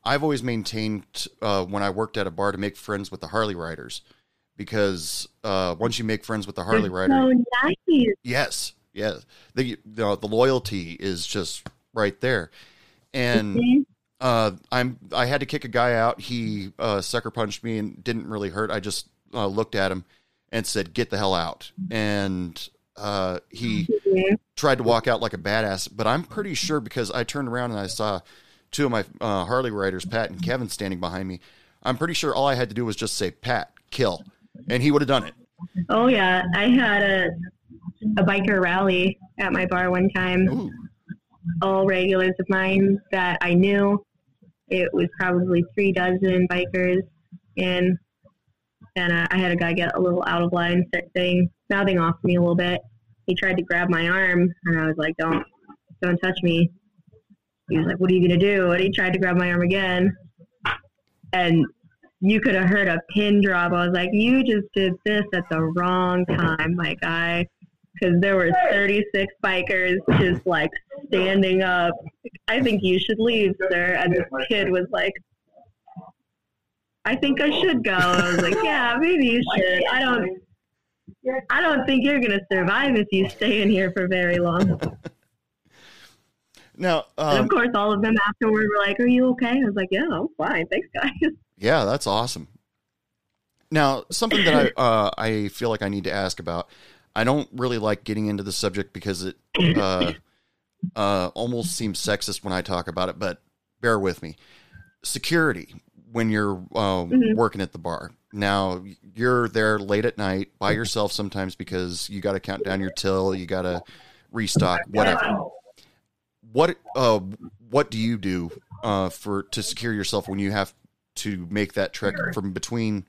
I've always maintained uh, when I worked at a bar to make friends with the Harley riders because uh, once you make friends with the Harley They're rider, So nice. yes, yes, the, the the loyalty is just right there, and Mhm. Uh, I'm I had to kick a guy out. He uh, sucker punched me and didn't really hurt. I just uh, looked at him and said, "Get the hell out!" And uh, he tried to walk out like a badass. But I'm pretty sure because I turned around and I saw two of my uh, Harley riders, Pat and Kevin, standing behind me. I'm pretty sure all I had to do was just say, "Pat, kill," and he would have done it. Oh yeah, I had a a biker rally at my bar one time. Ooh, all regulars of mine that I knew. It was probably three dozen bikers, and and uh, I had a guy get a little out of line, start saying, mouthing off to me a little bit. He tried to grab my arm, and I was like, "Don't, don't touch me." He was like, "What are you gonna do?" And he tried to grab my arm again, and you could have heard a pin drop. I was like, "You just did this at the wrong time, my guy." Because there were 36 bikers just like standing up. I think you should leave, sir. And this kid was like, I think I should go. I was like, yeah, maybe you should. I don't. I don't think you're gonna survive if you stay in here for very long. now, um, of course, all of them afterward were like, "Are you okay?" I was like, "Yeah, I'm fine. Thanks, guys." Yeah, that's awesome. Now, something that I uh, I feel like I need to ask about. I don't really like getting into the subject because it uh, uh, almost seems sexist when I talk about it, but bear with me. Security when you're uh, Mhm. working at the bar. Now you're there late at night by yourself sometimes because you got to count down your till, you got to restock, whatever. What uh, what do you do uh, for to secure yourself when you have to make that trek from between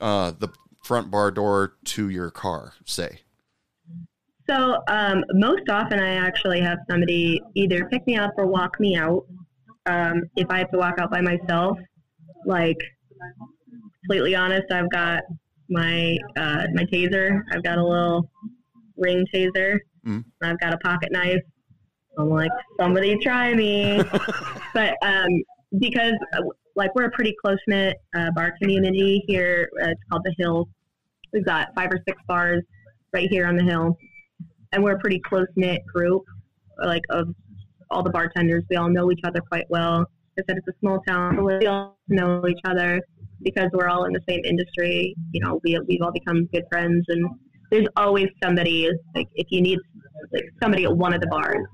uh, the front bar door to your car, say. So um, most often, I actually have somebody either pick me up or walk me out. Um, if I have to walk out by myself, like completely honest, I've got my uh, my taser. I've got a little ring taser. Mm. I've got a pocket knife. I'm like, somebody try me. but um, because uh, like we're a pretty close knit uh, bar community here. Uh, it's called the Hill. We've got five or six bars right here on the hill, and we're a pretty close knit group. Like of all the bartenders, we all know each other quite well. I said it's a small town, so we all know each other because we're all in the same industry. You know, we we've all become good friends, and there's always somebody like if you need like somebody at one of the bars.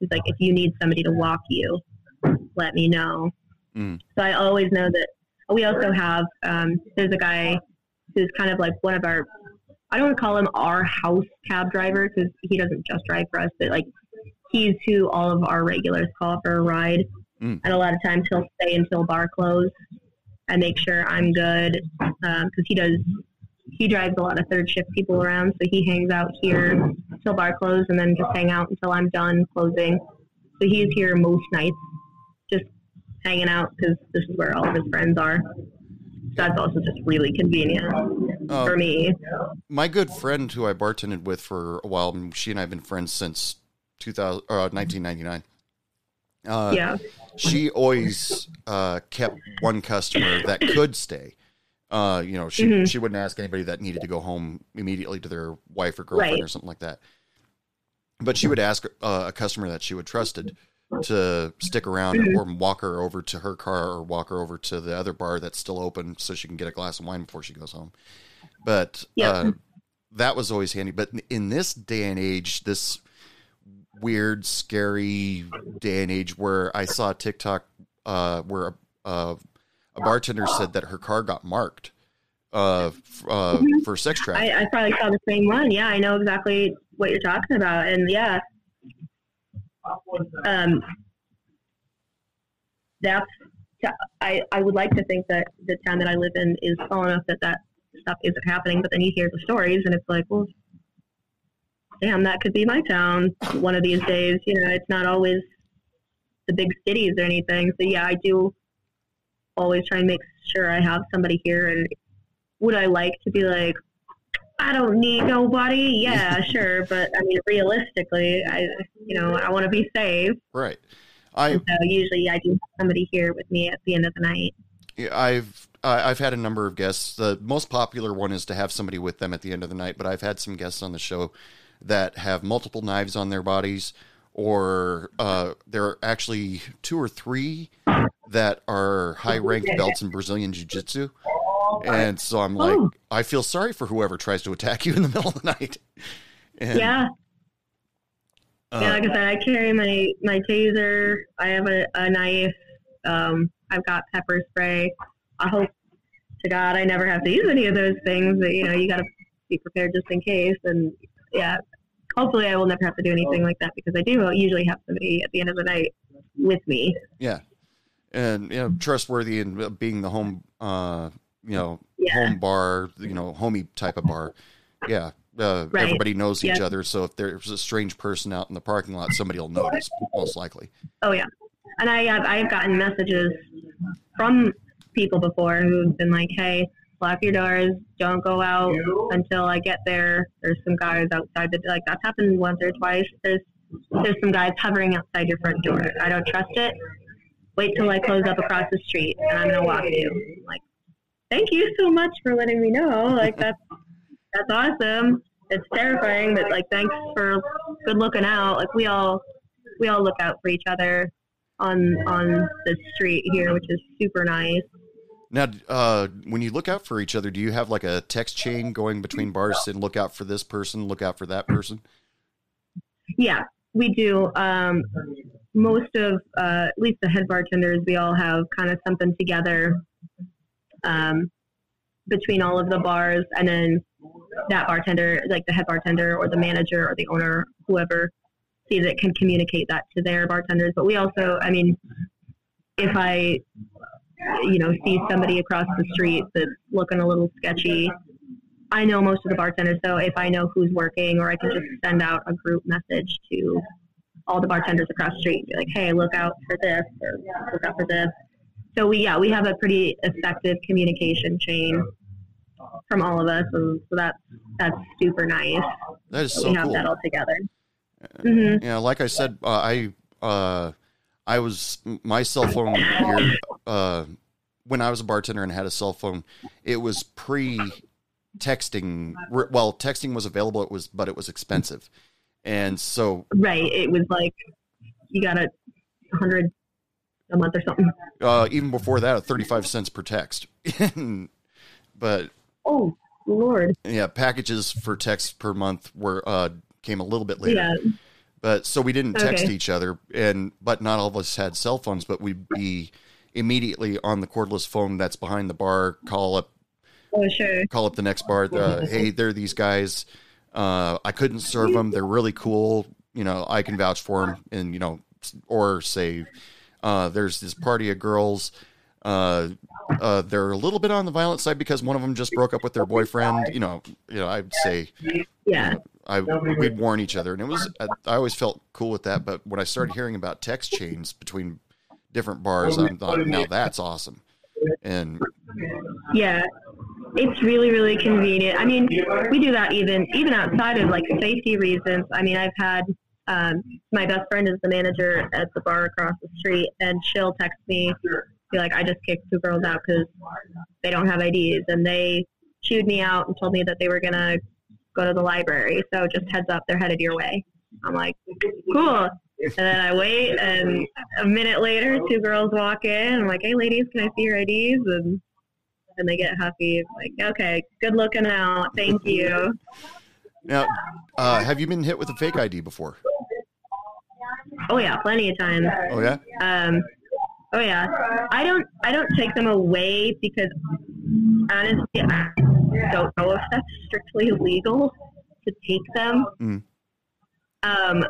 It's like if you need somebody to walk you, let me know. Mm. So I always know that. We also have um, there's a guy who's kind of like one of our. I don't want to call him our house cab driver because he doesn't just drive for us, but like he's who all of our regulars call for a ride. Mm. And a lot of times he'll stay until bar close and make sure I'm good because he does. He drives a lot of third shift people around, so he hangs out here till bar close and then just hang out until I'm done closing. So he's here most nights, just hanging out because this is where all of his friends are. That's also just really convenient Uh, for me. my good friend who I bartended with for a while, and she and I have been friends since 2000, uh, 1999. Uh, yeah. she always uh, kept one customer that could stay. Uh, you know, she Mhm. she wouldn't ask anybody that needed to go home immediately to their wife or girlfriend Right. or something like that. But she would ask uh, a customer that she would trusted to stick around or walk her over to her car or walk her over to the other bar that's still open so she can get a glass of wine before she goes home. But Yep. uh, that was always handy. But in this day and age, this weird, scary day and age where I saw TikTok uh, where uh, a bartender said that her car got marked uh, f- uh, for sex trafficking. I, I probably saw the same one. Yeah, I know exactly what you're talking about. And yeah, um, that's I I would like to think that the town that I live in is small enough that that stuff isn't happening. But then you hear the stories, and it's like, well, damn, that could be my town one of these days. You know, it's not always the big cities or anything. So yeah, I do always try and make sure I have somebody here. And would I like to be like, I don't need nobody? Yeah, sure, but I mean, realistically, I you know I want to be safe. Right. I So usually I do have somebody here with me at the end of the night. Yeah, I've I've had a number of guests. The most popular one is to have somebody with them at the end of the night, but I've had some guests on the show that have multiple knives on their bodies, or uh, there are actually two or three that are high ranked belts in Brazilian Jiu Jitsu. And so I'm like, Oh. I feel sorry for whoever tries to attack you in the middle of the night. And, yeah, uh, yeah. Like I said, I carry my my taser. I have a, a knife. Um, I've got pepper spray. I hope to God I never have to use any of those things. But you know, you got to be prepared just in case. And yeah, hopefully I will never have to do anything like that because I do usually have somebody at the end of the night with me. Yeah, and you know, trustworthy and uh, being the home, uh, you know, Yeah. home bar, you know, homey type of bar. Yeah, uh, Right. everybody knows each Yeah. other, so if there's a strange person out in the parking lot, somebody will notice, most likely. Oh yeah, and I have I've gotten messages from people before who've been like, "Hey, lock your doors. Don't go out until I get there." There's some guys outside that like that's happened once or twice. There's there's some guys hovering outside your front door. I don't trust it. Wait till I close up across the street, and I'm gonna walk you. Like, thank you so much for letting me know. Like that's that's awesome. It's terrifying, but like thanks for good looking out. Like we all we all look out for each other on on the street here, which is super nice. Now, uh, when you look out for each other, do you have like a text chain going between bars and look out for this person, look out for that person? Yeah, we do. Um, most of, uh, at least the head bartenders, we all have kind of something together um, between all of the bars, and then that bartender, like the head bartender or the manager or the owner, whoever sees it, can communicate that to their bartenders. But we also, I mean, if I, you know, see somebody across the street that's looking a little sketchy, I know most of the bartenders, so if I know who's working, or I can just send out a group message to all the bartenders across the street, be like, "Hey, look out for this," or "Look out for this." So we, yeah, we have a pretty effective communication chain from all of us, and so that's that's super nice. That is so we have cool. that all together. hmm Yeah, like I said, uh, I uh, I was my cell phone here uh, when I was a bartender and had a cell phone. It was pre texting. Well, texting was available. It was, but it was expensive, and so Right. It was like you got a hundred a month or something. uh, even before that, thirty five cents per text. but Oh Lord. yeah, packages for text per month were uh, came a little bit later. Yeah. But so we didn't text Okay. each other, and but not all of us had cell phones. But we'd be immediately on the cordless phone that's behind the bar. Call up, Oh sure. call up the next bar. Uh, hey, there are these guys. Uh, I couldn't serve them. They're really cool. You know, I can vouch for them. And you know, or say, uh, there's this party of girls. Uh, uh, they're a little bit on the violent side because one of them just broke up with their boyfriend. You know, you know, I'd say Yeah. I we'd warn each other, and it was I, I always felt cool with that. But when I started hearing about text chains between different bars, I thought, now that's awesome. And Yeah. It's really, really convenient. I mean, we do that even even outside of like safety reasons. I mean, I've had um, my best friend is the manager at the bar across the street, and she'll text me, be like, "I just kicked two girls out because they don't have IDs, and they chewed me out and told me that they were gonna go to the library. So just heads up, they're headed your way." I'm like, "Cool." And then I wait, and a minute later, two girls walk in. I'm like, "Hey, ladies, can I see your IDs?" And and they get happy. Like, okay, good looking out. Thank you. now, uh, have you been hit with a fake ID before? Oh yeah, plenty of times. Oh yeah, Um, oh yeah, I don't I don't take them away because honestly, I don't know if that's strictly legal to take them. Mm. Um,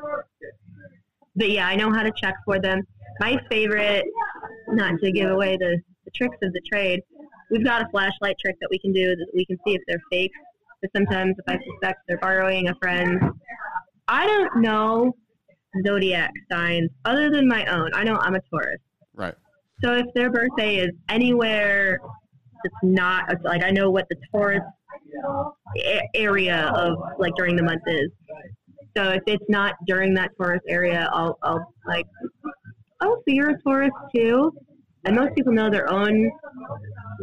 but yeah, I know how to check for them. My favorite not to give away the, the tricks of the trade, we've got a flashlight trick that we can do that we can see if they're fake. But sometimes if I suspect they're borrowing a friend, I don't know zodiac signs other than my own. I know I'm a Taurus. Right. So if their birthday is anywhere that's not it's like I know what the Taurus area of like during the month is. So if it's not during that Taurus area, I'll I'll like oh so you're a Taurus too. And most people know their own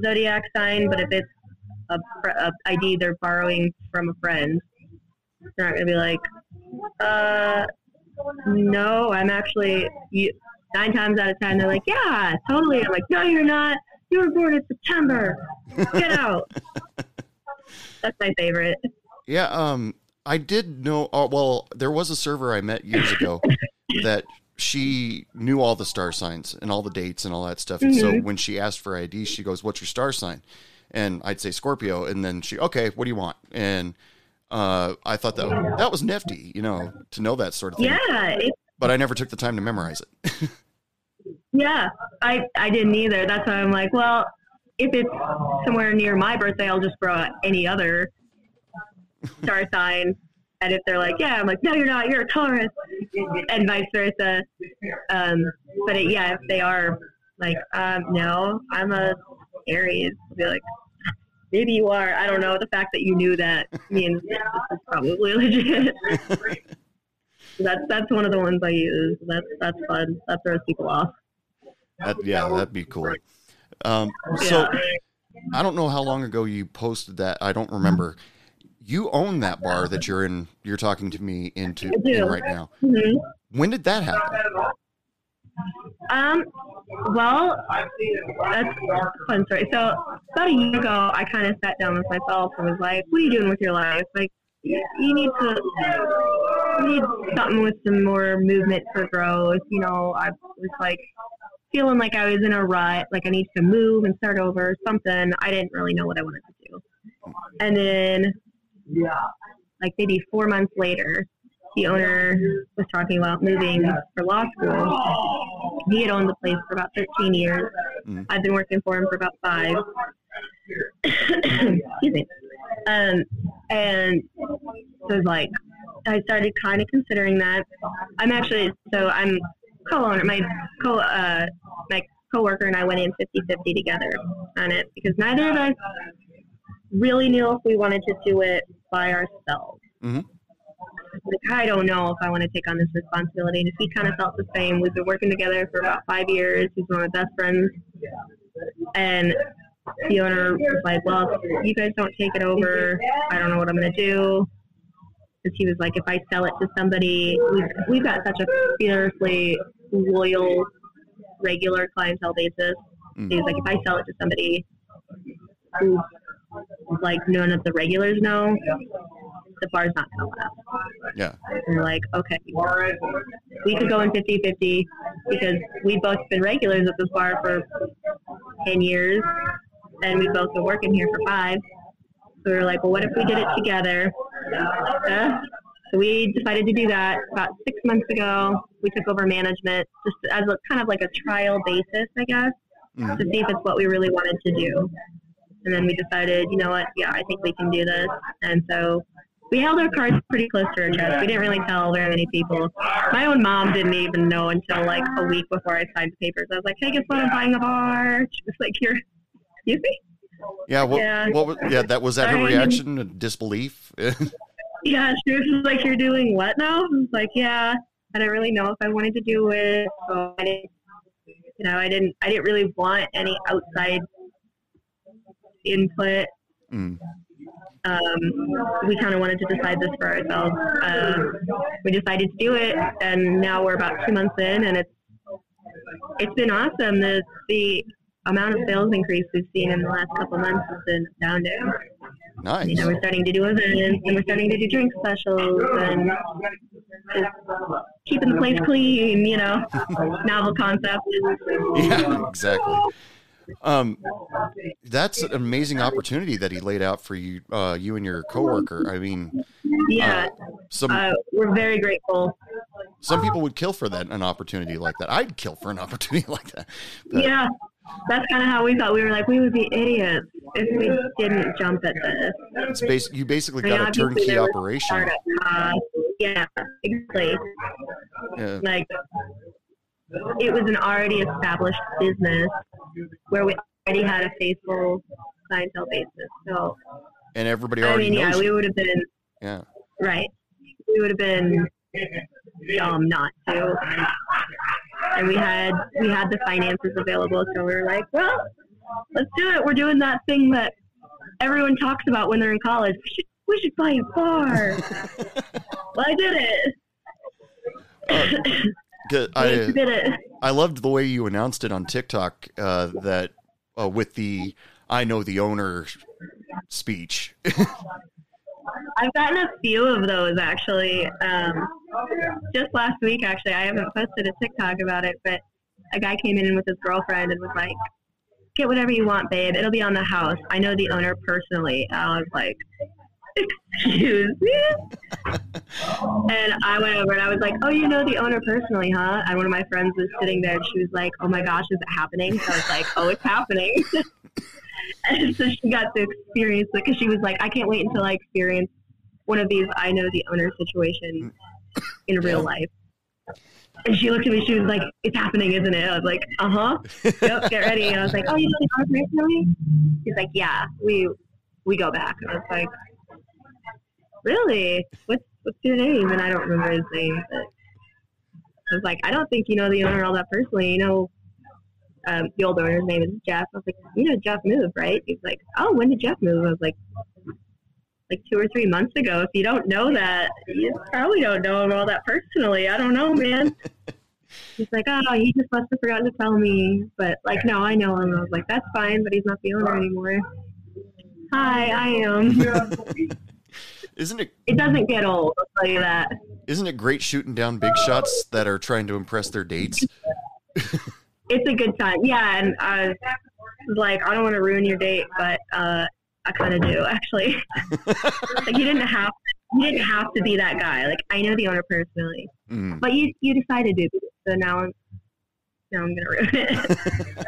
zodiac sign, but if it's a, a ID they're borrowing from a friend, they're not gonna be like, uh, no, I'm actually you, nine times out of ten they're like, yeah, totally. I'm like, no, you're not. You were born in September. Get out. That's my favorite. Yeah, um, I did know. Uh, well, there was a server I met years ago that she knew all the star signs and all the dates and all that stuff. And so Mhm. when she asked for ID, she goes, "What's your star sign?" And I'd say Scorpio, and then she, "Okay, what do you want?" And uh, I thought that that was nifty, you know, to know that sort of thing. Yeah, But I never took the time to memorize it. yeah. I I didn't either. That's why I'm like, well, if it's somewhere near my birthday, I'll just throw out any other star sign. And if they're like, yeah, I'm like, no, you're not. You're a Taurus, and vice versa. Um, but it, yeah, if they are like, um, no, I'm a Aries, I'll be like, maybe you are. I don't know. The fact that you knew that means this is probably legit. that's that's one of the ones I use. That's that's fun. That throws people off. That, yeah, that'd be cool. Um, so Yeah. I don't know how long ago you posted that. I don't remember. You own that bar that you're in. You're talking to me into in right now. hmm When did that happen? Um, well, that's a fun story. So about a year ago, I kind of sat down with myself and was like, "What are you doing with your life? Like, you need to, you need something with some more movement for growth." You know, I was like feeling like I was in a rut, like I need to move and start over, something. I didn't really know what I wanted to do. And then, yeah, like maybe four months later, the owner was talking about moving for law school. He had owned the place for about 13 years. Mm. I've been working for him for about five. Excuse me. Um, and so it was like, I started kind of considering that. I'm actually, so I'm co-owner, my co, uh, my coworker and I went in 50-50 together on it because neither of us really knew if we wanted to do it by ourselves. Mhm. Like, I don't know if I want to take on this responsibility. And he kind of felt the same. We've been working together for about five years. He's one of my best friends. And the owner was like, well, if you guys don't take it over, I don't know what I'm going to do. Because he was like, if I sell it to somebody, we've, we've got such a fiercely loyal, regular clientele basis. Mm. He's like, if I sell it to somebody like, none of the regulars know, the bar's not going last. Yeah. And we're like, okay, we could go in 50 50 because we've both been regulars at this bar for 10 years and we've both been working here for five. So we were like, well, what if we did it together? Uh, so we decided to do that about six months ago. We took over management just as a kind of like a trial basis, I guess, Mhm. to see if it's what we really wanted to do. And then we decided, you know what, yeah, I think we can do this. And so we held our cards pretty close to our chest. We didn't really tell very many people. My own mom didn't even know until like a week before I signed the papers. I was like, hey, guess what? I'm buying a bar. She was like, you're, excuse me? Yeah. What? Yeah. What was? Yeah. That was that her reaction? Disbelief. Yeah, she was just like, you're doing what now? I was like, yeah. I didn't really know if I wanted to do it. So I didn't, you know, I didn't, I didn't really want any outside input. Mm. um, we kind of wanted to decide this for ourselves. Um, we decided to do it, and now we're about two months in, and it's it's been awesome. The the amount of sales increase we've seen in the last couple months has been astounding. Nice. You know, we're starting to do events, and we're starting to do drink specials, and just keeping the place clean. You know, novel concept. Yeah. Exactly. Um, that's an amazing opportunity that he laid out for you, uh, you and your coworker. I mean, Yeah, some uh, we're very grateful. Some people would kill for that an opportunity like that. I'd kill for an opportunity like that. But- Yeah, that's kind of how we thought. We were like, we would be idiots if we didn't jump at this. It's bas- you basically I mean, got a turnkey operation. startup. Yeah, exactly. Yeah. Like it was an already established business where we already had a faithful clientele basis. So And everybody already. I mean, yeah, we would have been yeah. right. We would have been dumb not to. And we had we had the finances available, so we were like, well, let's do it. We're doing that thing that everyone talks about when they're in college. We should, we should buy a bar. well, I did it. Good. I I, did it. I loved the way you announced it on TikTok uh, that uh, with the I know the owner speech. I've gotten a few of those actually. Um, just last week, actually, I haven't posted a TikTok about it, but a guy came in with his girlfriend and was like, "Get whatever you want, babe. It'll be on the house. I know the owner personally." And I was like, "Excuse me." and I went over and I was like, "Oh, you know the owner personally, huh?" And one of my friends was sitting there, and she was like, "Oh my gosh, is it happening?" So I was like, "Oh, it's happening." and so she got to experience it because she was like, I can't wait until I experience one of these I know the owner situation in real life. And she looked at me, she was like, It's happening, isn't it? I was like, Uh huh. Yep, get ready. And I was like, Oh, you know the owner personally? She's like, Yeah, we we go back. And I was like, Really? What's what's your name? And I don't remember his name, but I was like, I don't think you know the owner all that personally. You know, um, the old owner's name is Jeff. I was like, you know, Jeff moved, right? He's like, oh, when did Jeff move? I was like, like two or three months ago. If you don't know that, you probably don't know him all that personally. I don't know, man. He's like, oh, he just must have forgotten to tell me. But like, no, I know him. I was like, that's fine, but he's not the owner anymore. Hi, I am. isn't it it doesn't get old. I'll tell you that. isn't it great shooting down big shots that are trying to impress their dates? it's a good time. Yeah, and I was like, I don't want to ruin your date, but uh, I kind of do actually. like you didn't have you didn't have to be that guy. Like I know the owner personally, Mm. but you you decided to. So now I'm now I'm gonna ruin it.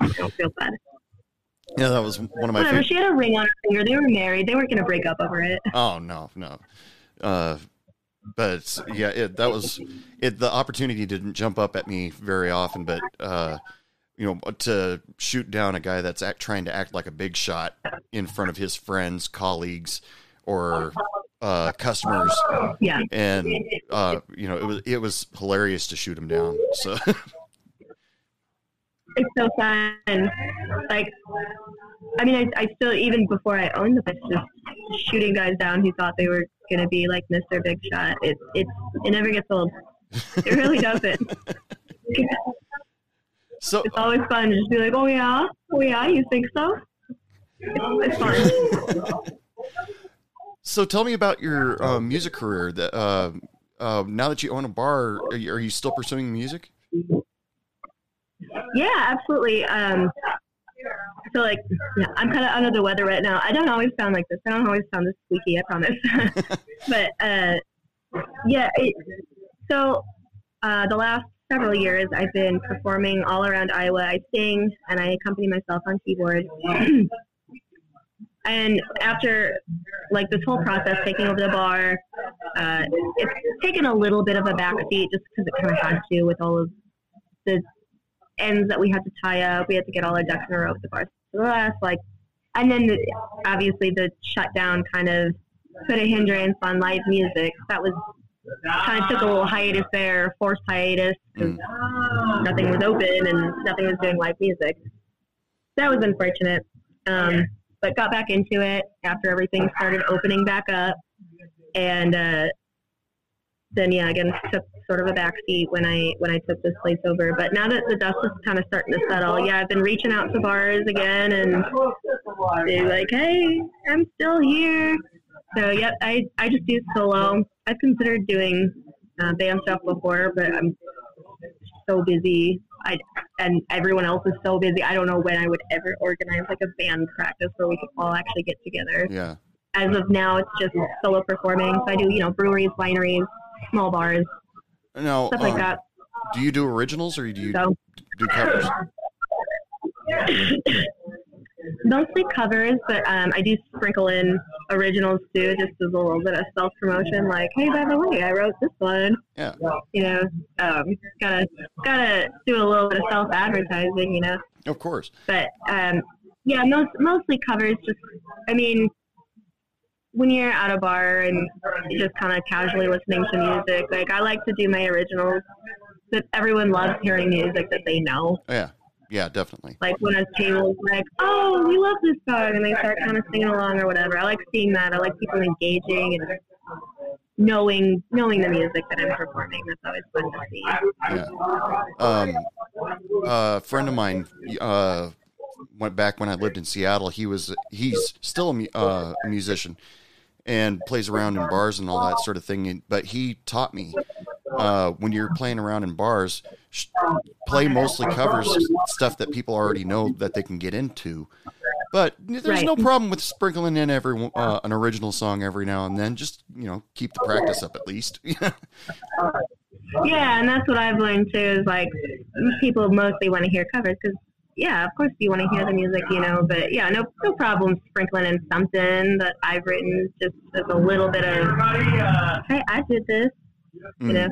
I don't feel bad. Yeah, that was one of my Whatever. favorite. She had a ring on her finger. They were married. They weren't gonna break up over it. Oh no, no. Uh, but yeah, it, that was it. The opportunity didn't jump up at me very often, but uh, you know, to shoot down a guy that's act, trying to act like a big shot in front of his friends, colleagues, or uh, customers, Yeah. and uh, you know, it was it was hilarious to shoot him down. So it's so fun. Like, I mean, I, I still even before I owned the place, just shooting guys down who thought they were gonna be like Mr. Big Shot. It it it never gets old. It really doesn't. so It's always fun to just be like, oh yeah, oh yeah, you think so? It's, it's fun. so tell me about your uh, music career. That uh, uh, now that you own a bar, are you, are you still pursuing music? Yeah, absolutely. Um, so like, yeah, I'm kind of under the weather right now. I don't always sound like this. I don't always sound this squeaky. I promise. but uh, yeah, it, so uh, the last several years, I've been performing all around Iowa. I sing and I accompany myself on keyboard. and after like this whole process, taking over the bar, uh, it's taken a little bit of a backseat just because it kind of had to with all of the ends that we had to tie up. We had to get all our ducks in a row with the bar. So the last like, and then the, obviously the shutdown kind of put a hindrance on live music. That was kind of took a little hiatus there, forced hiatus because nothing was open and nothing was doing live music. That was unfortunate. Um, but got back into it after everything started opening back up, and uh, then yeah, again took sort of a backseat when I when I took this place over. But now that the dust is kind of starting to settle, yeah, I've been reaching out to bars again and they're like, hey, I'm still here. So yep, I I just do solo. I've considered doing uh, band stuff before, but I'm so busy. I and everyone else is so busy. I don't know when I would ever organize like a band practice where we could all actually get together. Yeah. As of now, it's just solo performing. So I do you know breweries, wineries, small bars, Now, stuff like um, that. do you do originals or do you So do covers? mostly covers, but um, I do sprinkle in originals too, just as a little bit of self promotion. Like, hey, by the way, I wrote this one. Yeah. You know, um, gotta gotta do a little bit of self advertising. You know, Of course. but um, yeah, most mostly covers. Just, I mean, when you're at a bar and just kind of casually listening to music, like I like to do my originals. But everyone loves hearing music that they know. Yeah. Yeah, definitely. Like when a table is like, "Oh, we love this song," and they start kind of singing along or whatever. I like seeing that. I like people engaging and knowing knowing the music that I'm performing. That's always fun to see. Yeah. Um, a friend of mine uh, went back when I lived in Seattle. He was he's still a, uh, a musician and plays around in bars and all that sort of thing. But he taught me uh, when you're playing around in bars, sh- play mostly covers stuff that people already know that they can get into. But there's Right. no problem with sprinkling in every uh, an original song every now and then. Just you know, keep the practice up at least. Yeah, and that's what I've learned too. Is like people mostly want to hear covers because yeah, of course you want to hear the music, you know. But yeah, no no problem sprinkling in something that I've written just as a little bit of hey, I did this, you know.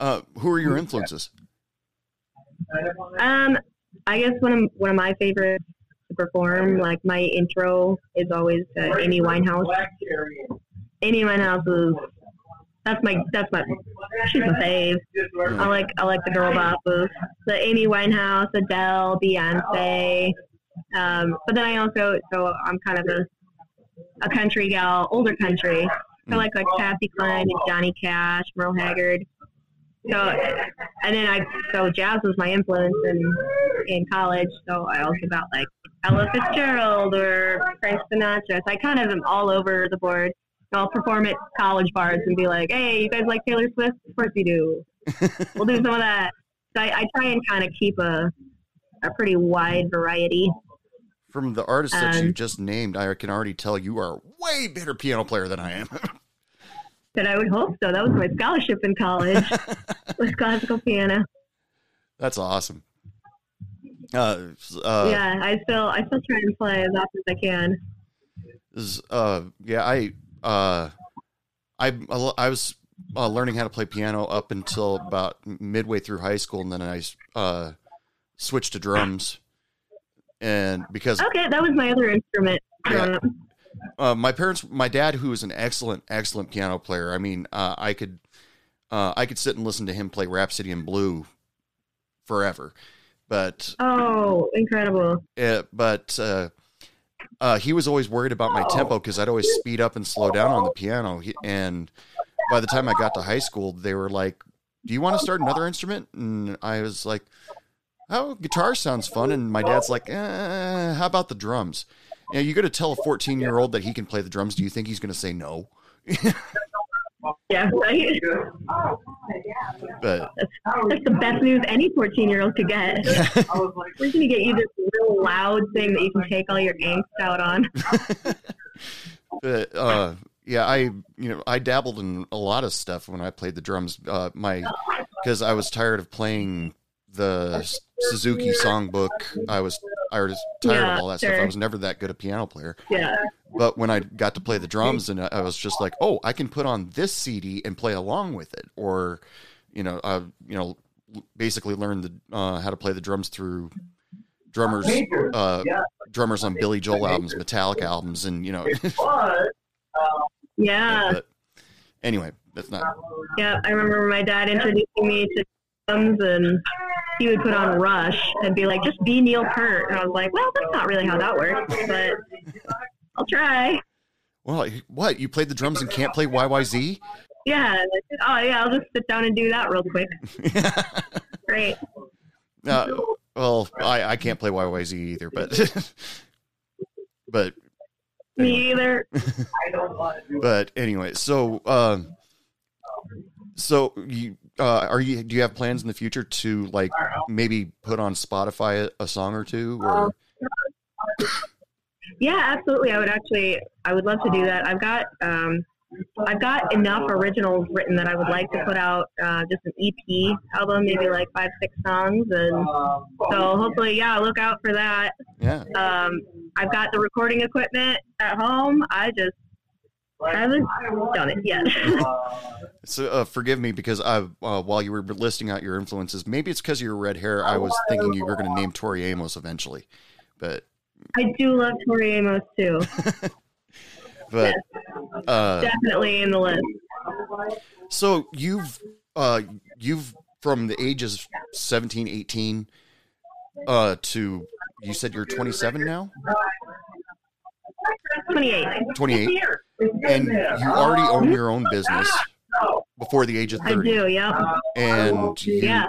uh, who are your influences? Um, I guess one of one of my favorites to perform, like my intro, is always uh, Amy Winehouse. Amy Winehouse is that's my that's my she's my fave. I like I like the girl bosses, the Amy Winehouse, Adele, Beyonce. Um, but then I also so I'm kind of a a country gal, older country. I like like Patsy Cline and Johnny Cash, Merle Haggard. So, and then I so jazz was my influence in in college. So I also got like Ella Fitzgerald or Frank Sinatra. So I kind of am all over the board. So I'll perform at college bars and be like, "Hey, you guys like Taylor Swift? Of course you do. we'll do some of that." So I, I try and kind of keep a a pretty wide variety. From the artists that you Um, just named, I can already tell you are a way better piano player than I am. that I would hope so. That was my scholarship in college was classical piano. That's awesome. Uh, uh, yeah, I still I still try and play as often as I can. is, uh, yeah, I, uh, I, I was uh, learning how to play piano up until about midway through high school, and then I uh, switched to drums. And because Okay, that was my other instrument Yeah. uh, my parents, my dad, who was an excellent, excellent piano player. I mean, uh, I could, uh, I could sit and listen to him play Rhapsody in Blue forever. But, Oh, incredible! uh, but uh, he was always worried about my tempo because I'd always speed up and slow down on the piano. He, and by the time I got to high school, they were like, "Do you want to start another instrument?" And I was like, "Oh, guitar sounds fun." And my dad's like, eh, "How about the drums?" You know, you got to tell a 14 year old that he can play the drums. Do you think he's going to say no? Yeah, right. But That's, that's the best news any fourteen-year-old could get. We're gonna get you this real loud thing that you can take all your angst out on. but uh, yeah, I you know I dabbled in a lot of stuff when I played the drums. Uh, my because I was tired of playing the Suzuki songbook. I was I was tired Yeah, of all that stuff. I was never that good a piano player. Yeah, But when I got to play the drums, and I I was just like, oh, I can put on this CD and play along with it, or you know, uh, you know, basically learn the uh, how to play the drums through drummers, uh, drummers on Billy Joel albums, Metallica albums, and you know. yeah, but anyway, that's not. yeah. I remember my dad introducing me to drums, and he would put on Rush and be like, "Just be Neil Peart," and I was like, "Well, that's not really how that works, but I'll try." Well, what you played the drums and can't play YYZ? Yeah. like, Oh, yeah. I'll just sit down and do that real quick. Great. uh, well, I, I can't play YYZ either, but but Me either. I don't want to. But anyway, so um, so you uh, are you? Do you have plans in the future to like maybe put on Spotify a, a song or two? Or Yeah, absolutely. I would actually, I would love to do that. I've got um, I've got enough originals written that I would like to put out uh, just an EP album, maybe like five, six songs, and so hopefully, yeah, look out for that. Yeah. Um, I've got the recording equipment at home. I just haven't done it yet. So uh, forgive me because I, uh, while you were listing out your influences, maybe it's because of your red hair. I was thinking you were going to name Tori Amos eventually, but I do love Tori Amos too. but uh, Definitely in the list. so you've uh, you've from the ages 17, 18 uh, to you said you're 27 now, 28. 28, and you already own your own business before the age of 30. I 30. do, yep. and you, Yeah.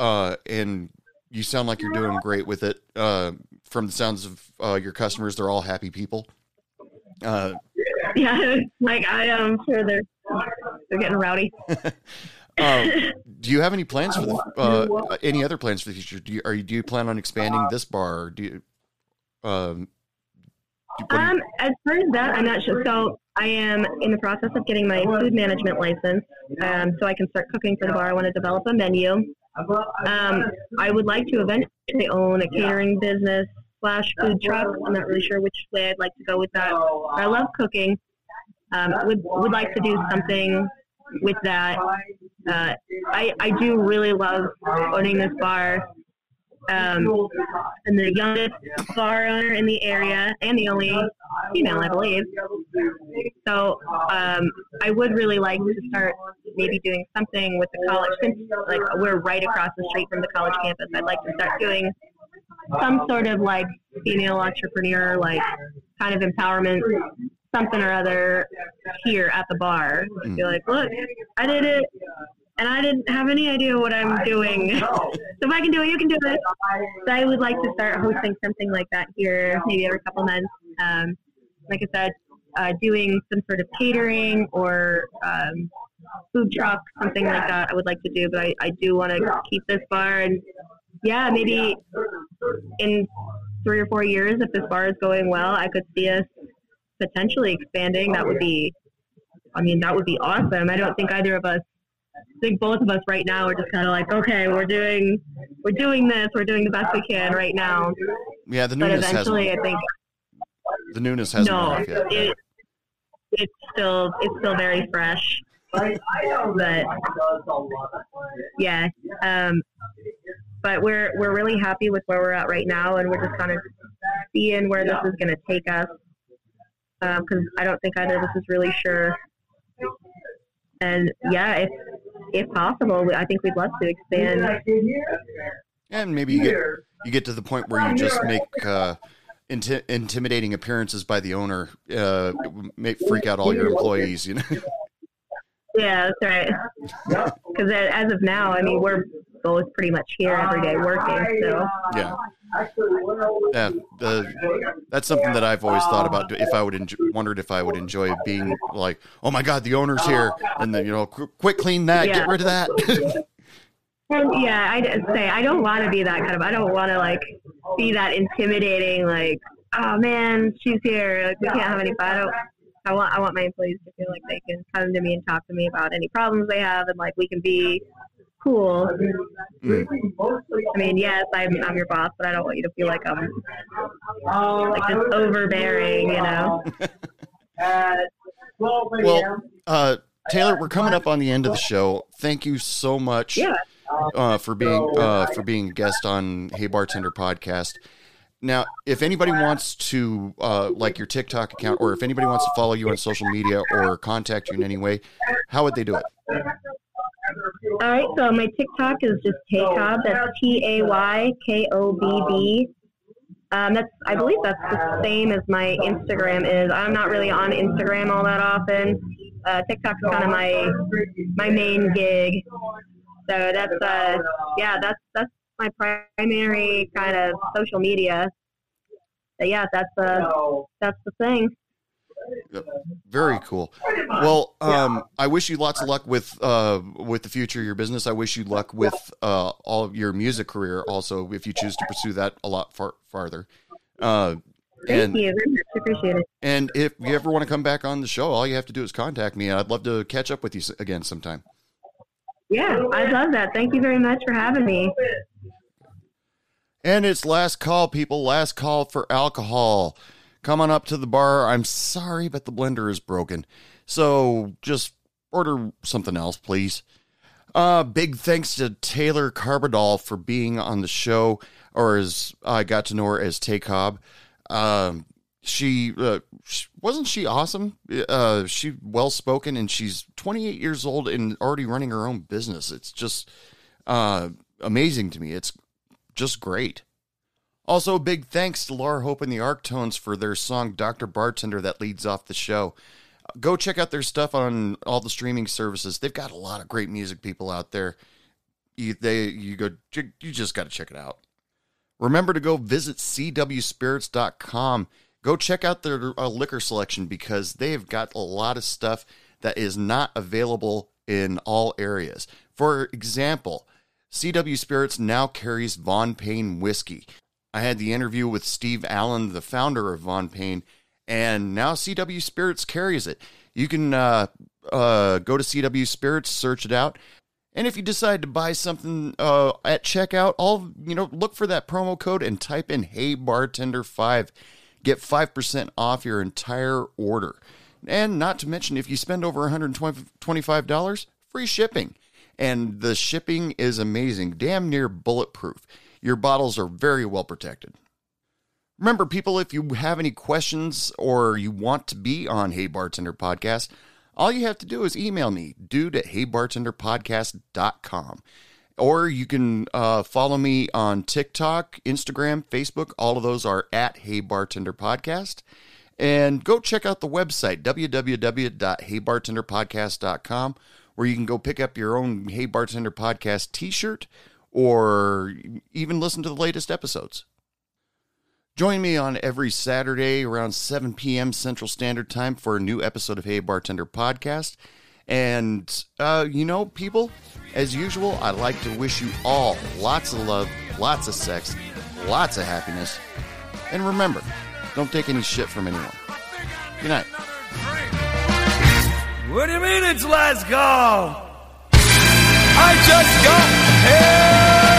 uh, and you sound like you're doing great with it. Uh, from the sounds of uh, your customers, they're all happy people. Uh, Yeah, like I am sure they're they're getting rowdy. uh, do you have any plans for the uh, any other plans for the future? Do you are you do you plan on expanding this bar? Do you um, do, what do you- Um, as far as that, I'm not sure. So I am in the process of getting my food management license, um, so I can start cooking for the bar. I want to develop a menu. Um, I would like to eventually own a catering business slash food truck. I'm not really sure which way I'd like to go with that. I love cooking. Um, would would like to do something with that. Uh, I I do really love owning this bar. Um, and the youngest bar owner in the area, and the only female, I believe. So um, I would really like to start maybe doing something with the college, since like we're right across the street from the college campus. I'd like to start doing some sort of like female entrepreneur, like kind of empowerment, something or other here at the bar. Be like, look, I did it. And I didn't have any idea what I'm doing. so if I can do it, you can do it. So I would like to start hosting something like that here, maybe every couple months. Um, like I said, uh, doing some sort of catering or um, food truck, something like that. I would like to do, but I, I do want to keep this bar. And yeah, maybe in three or four years, if this bar is going well, I could see us potentially expanding. That would be, I mean, that would be awesome. I don't think either of us. I think both of us right now are just kind of like, okay, we're doing, we're doing this, we're doing the best we can right now. yeah, the newness eventually, I think the newness hasn't no, yet. it, it's still it's still very fresh. But yeah, um, but we're we're really happy with where we're at right now, and we're just kind of seeing where this is going to take us. Because I don't think either of us is really sure. And yeah, if if possible, I think we'd love to expand. And maybe you get you get to the point where you just make uh, inti- intimidating appearances by the owner, uh, make freak out all your employees. You know, Yeah, that's right. Because as of now, I mean, we're both pretty much here every day working. So yeah, yeah. The, that's something that I've always thought about. If I would enjoy, wondered if I would enjoy being like, oh my god, the owner's here, and then you know, qu- quick clean that, get rid of that. And yeah, I'd say I don't want to be that kind of. I don't want to like be that intimidating. Like, oh man, she's here. Like, we can't have any fun. I don't. I want. I want my employees to feel like they can come to me and talk to me about any problems they have, and like we can be cool. Mm. I mean, yes, I'm, I'm your boss, but I don't want you to feel like I'm like just overbearing. You know. Well, uh, Taylor, we're coming up on the end of the show. Thank you so much Yeah. uh, for being uh, for being a guest on Hey Bartender podcast. Now, if anybody wants to uh, like your TikTok account, or if anybody wants to follow you on social media or contact you in any way, how would they do it? All right, so my TikTok is just Taykobb. That's T A Y K O B B. Um, that's I believe that's the same as my Instagram is. I'm not really on Instagram all that often. Uh, TikTok's kind of my my main gig. So that's uh yeah that's that's my primary kind of social media. But yeah, that's uh that's the thing. Very cool. Well, um, I wish you lots of luck with uh, with the future of your business. I wish you luck with uh, all of your music career. Also, if you choose to pursue that a lot far farther. Uh, Thank and you very much. Appreciate it. and if you ever want to come back on the show, all you have to do is contact me. I'd love to catch up with you again sometime. Yeah, I love that. Thank you very much for having me. And it's last call, people. Last call for alcohol. Come on up to the bar. I'm sorry, but the blender is broken. So just order something else, please. Uh, big thanks to Taylor Carbadol for being on the show, or as I got to know her as Tay Cobb. Um, she, uh, sh- wasn't she awesome? Uh, she well spoken, and she's 28 years old and already running her own business. It's just uh, amazing to me. It's just great. Also, big thanks to Laura Hope and the Arctones for their song Dr. Bartender that leads off the show. Go check out their stuff on all the streaming services. They've got a lot of great music people out there. You, they, you go, you just got to check it out. Remember to go visit cwspirits.com. Go check out their uh, liquor selection because they've got a lot of stuff that is not available in all areas. For example, CW Spirits now carries Von Payne whiskey. I had the interview with Steve Allen, the founder of Von Payne, and now CW Spirits carries it. You can uh, uh, go to CW Spirits, search it out, and if you decide to buy something uh, at checkout, all you know, look for that promo code and type in "Hey Bartender 5 Get five percent off your entire order, and not to mention if you spend over one hundred twenty-five dollars, free shipping. And the shipping is amazing, damn near bulletproof. Your bottles are very well protected. Remember, people, if you have any questions or you want to be on Hey Bartender Podcast, all you have to do is email me, dude at heybartenderpodcast.com. Or you can uh, follow me on TikTok, Instagram, Facebook. All of those are at Hey Bartender Podcast. And go check out the website, www.heybartenderpodcast.com, where you can go pick up your own Hey Bartender Podcast t shirt or even listen to the latest episodes. Join me on every Saturday around 7 p.m. Central Standard Time for a new episode of Hey Bartender Podcast. And, uh, you know, people, as usual, I'd like to wish you all lots of love, lots of sex, lots of happiness. And remember, don't take any shit from anyone. Good night. What do you mean it's last call? I just got here.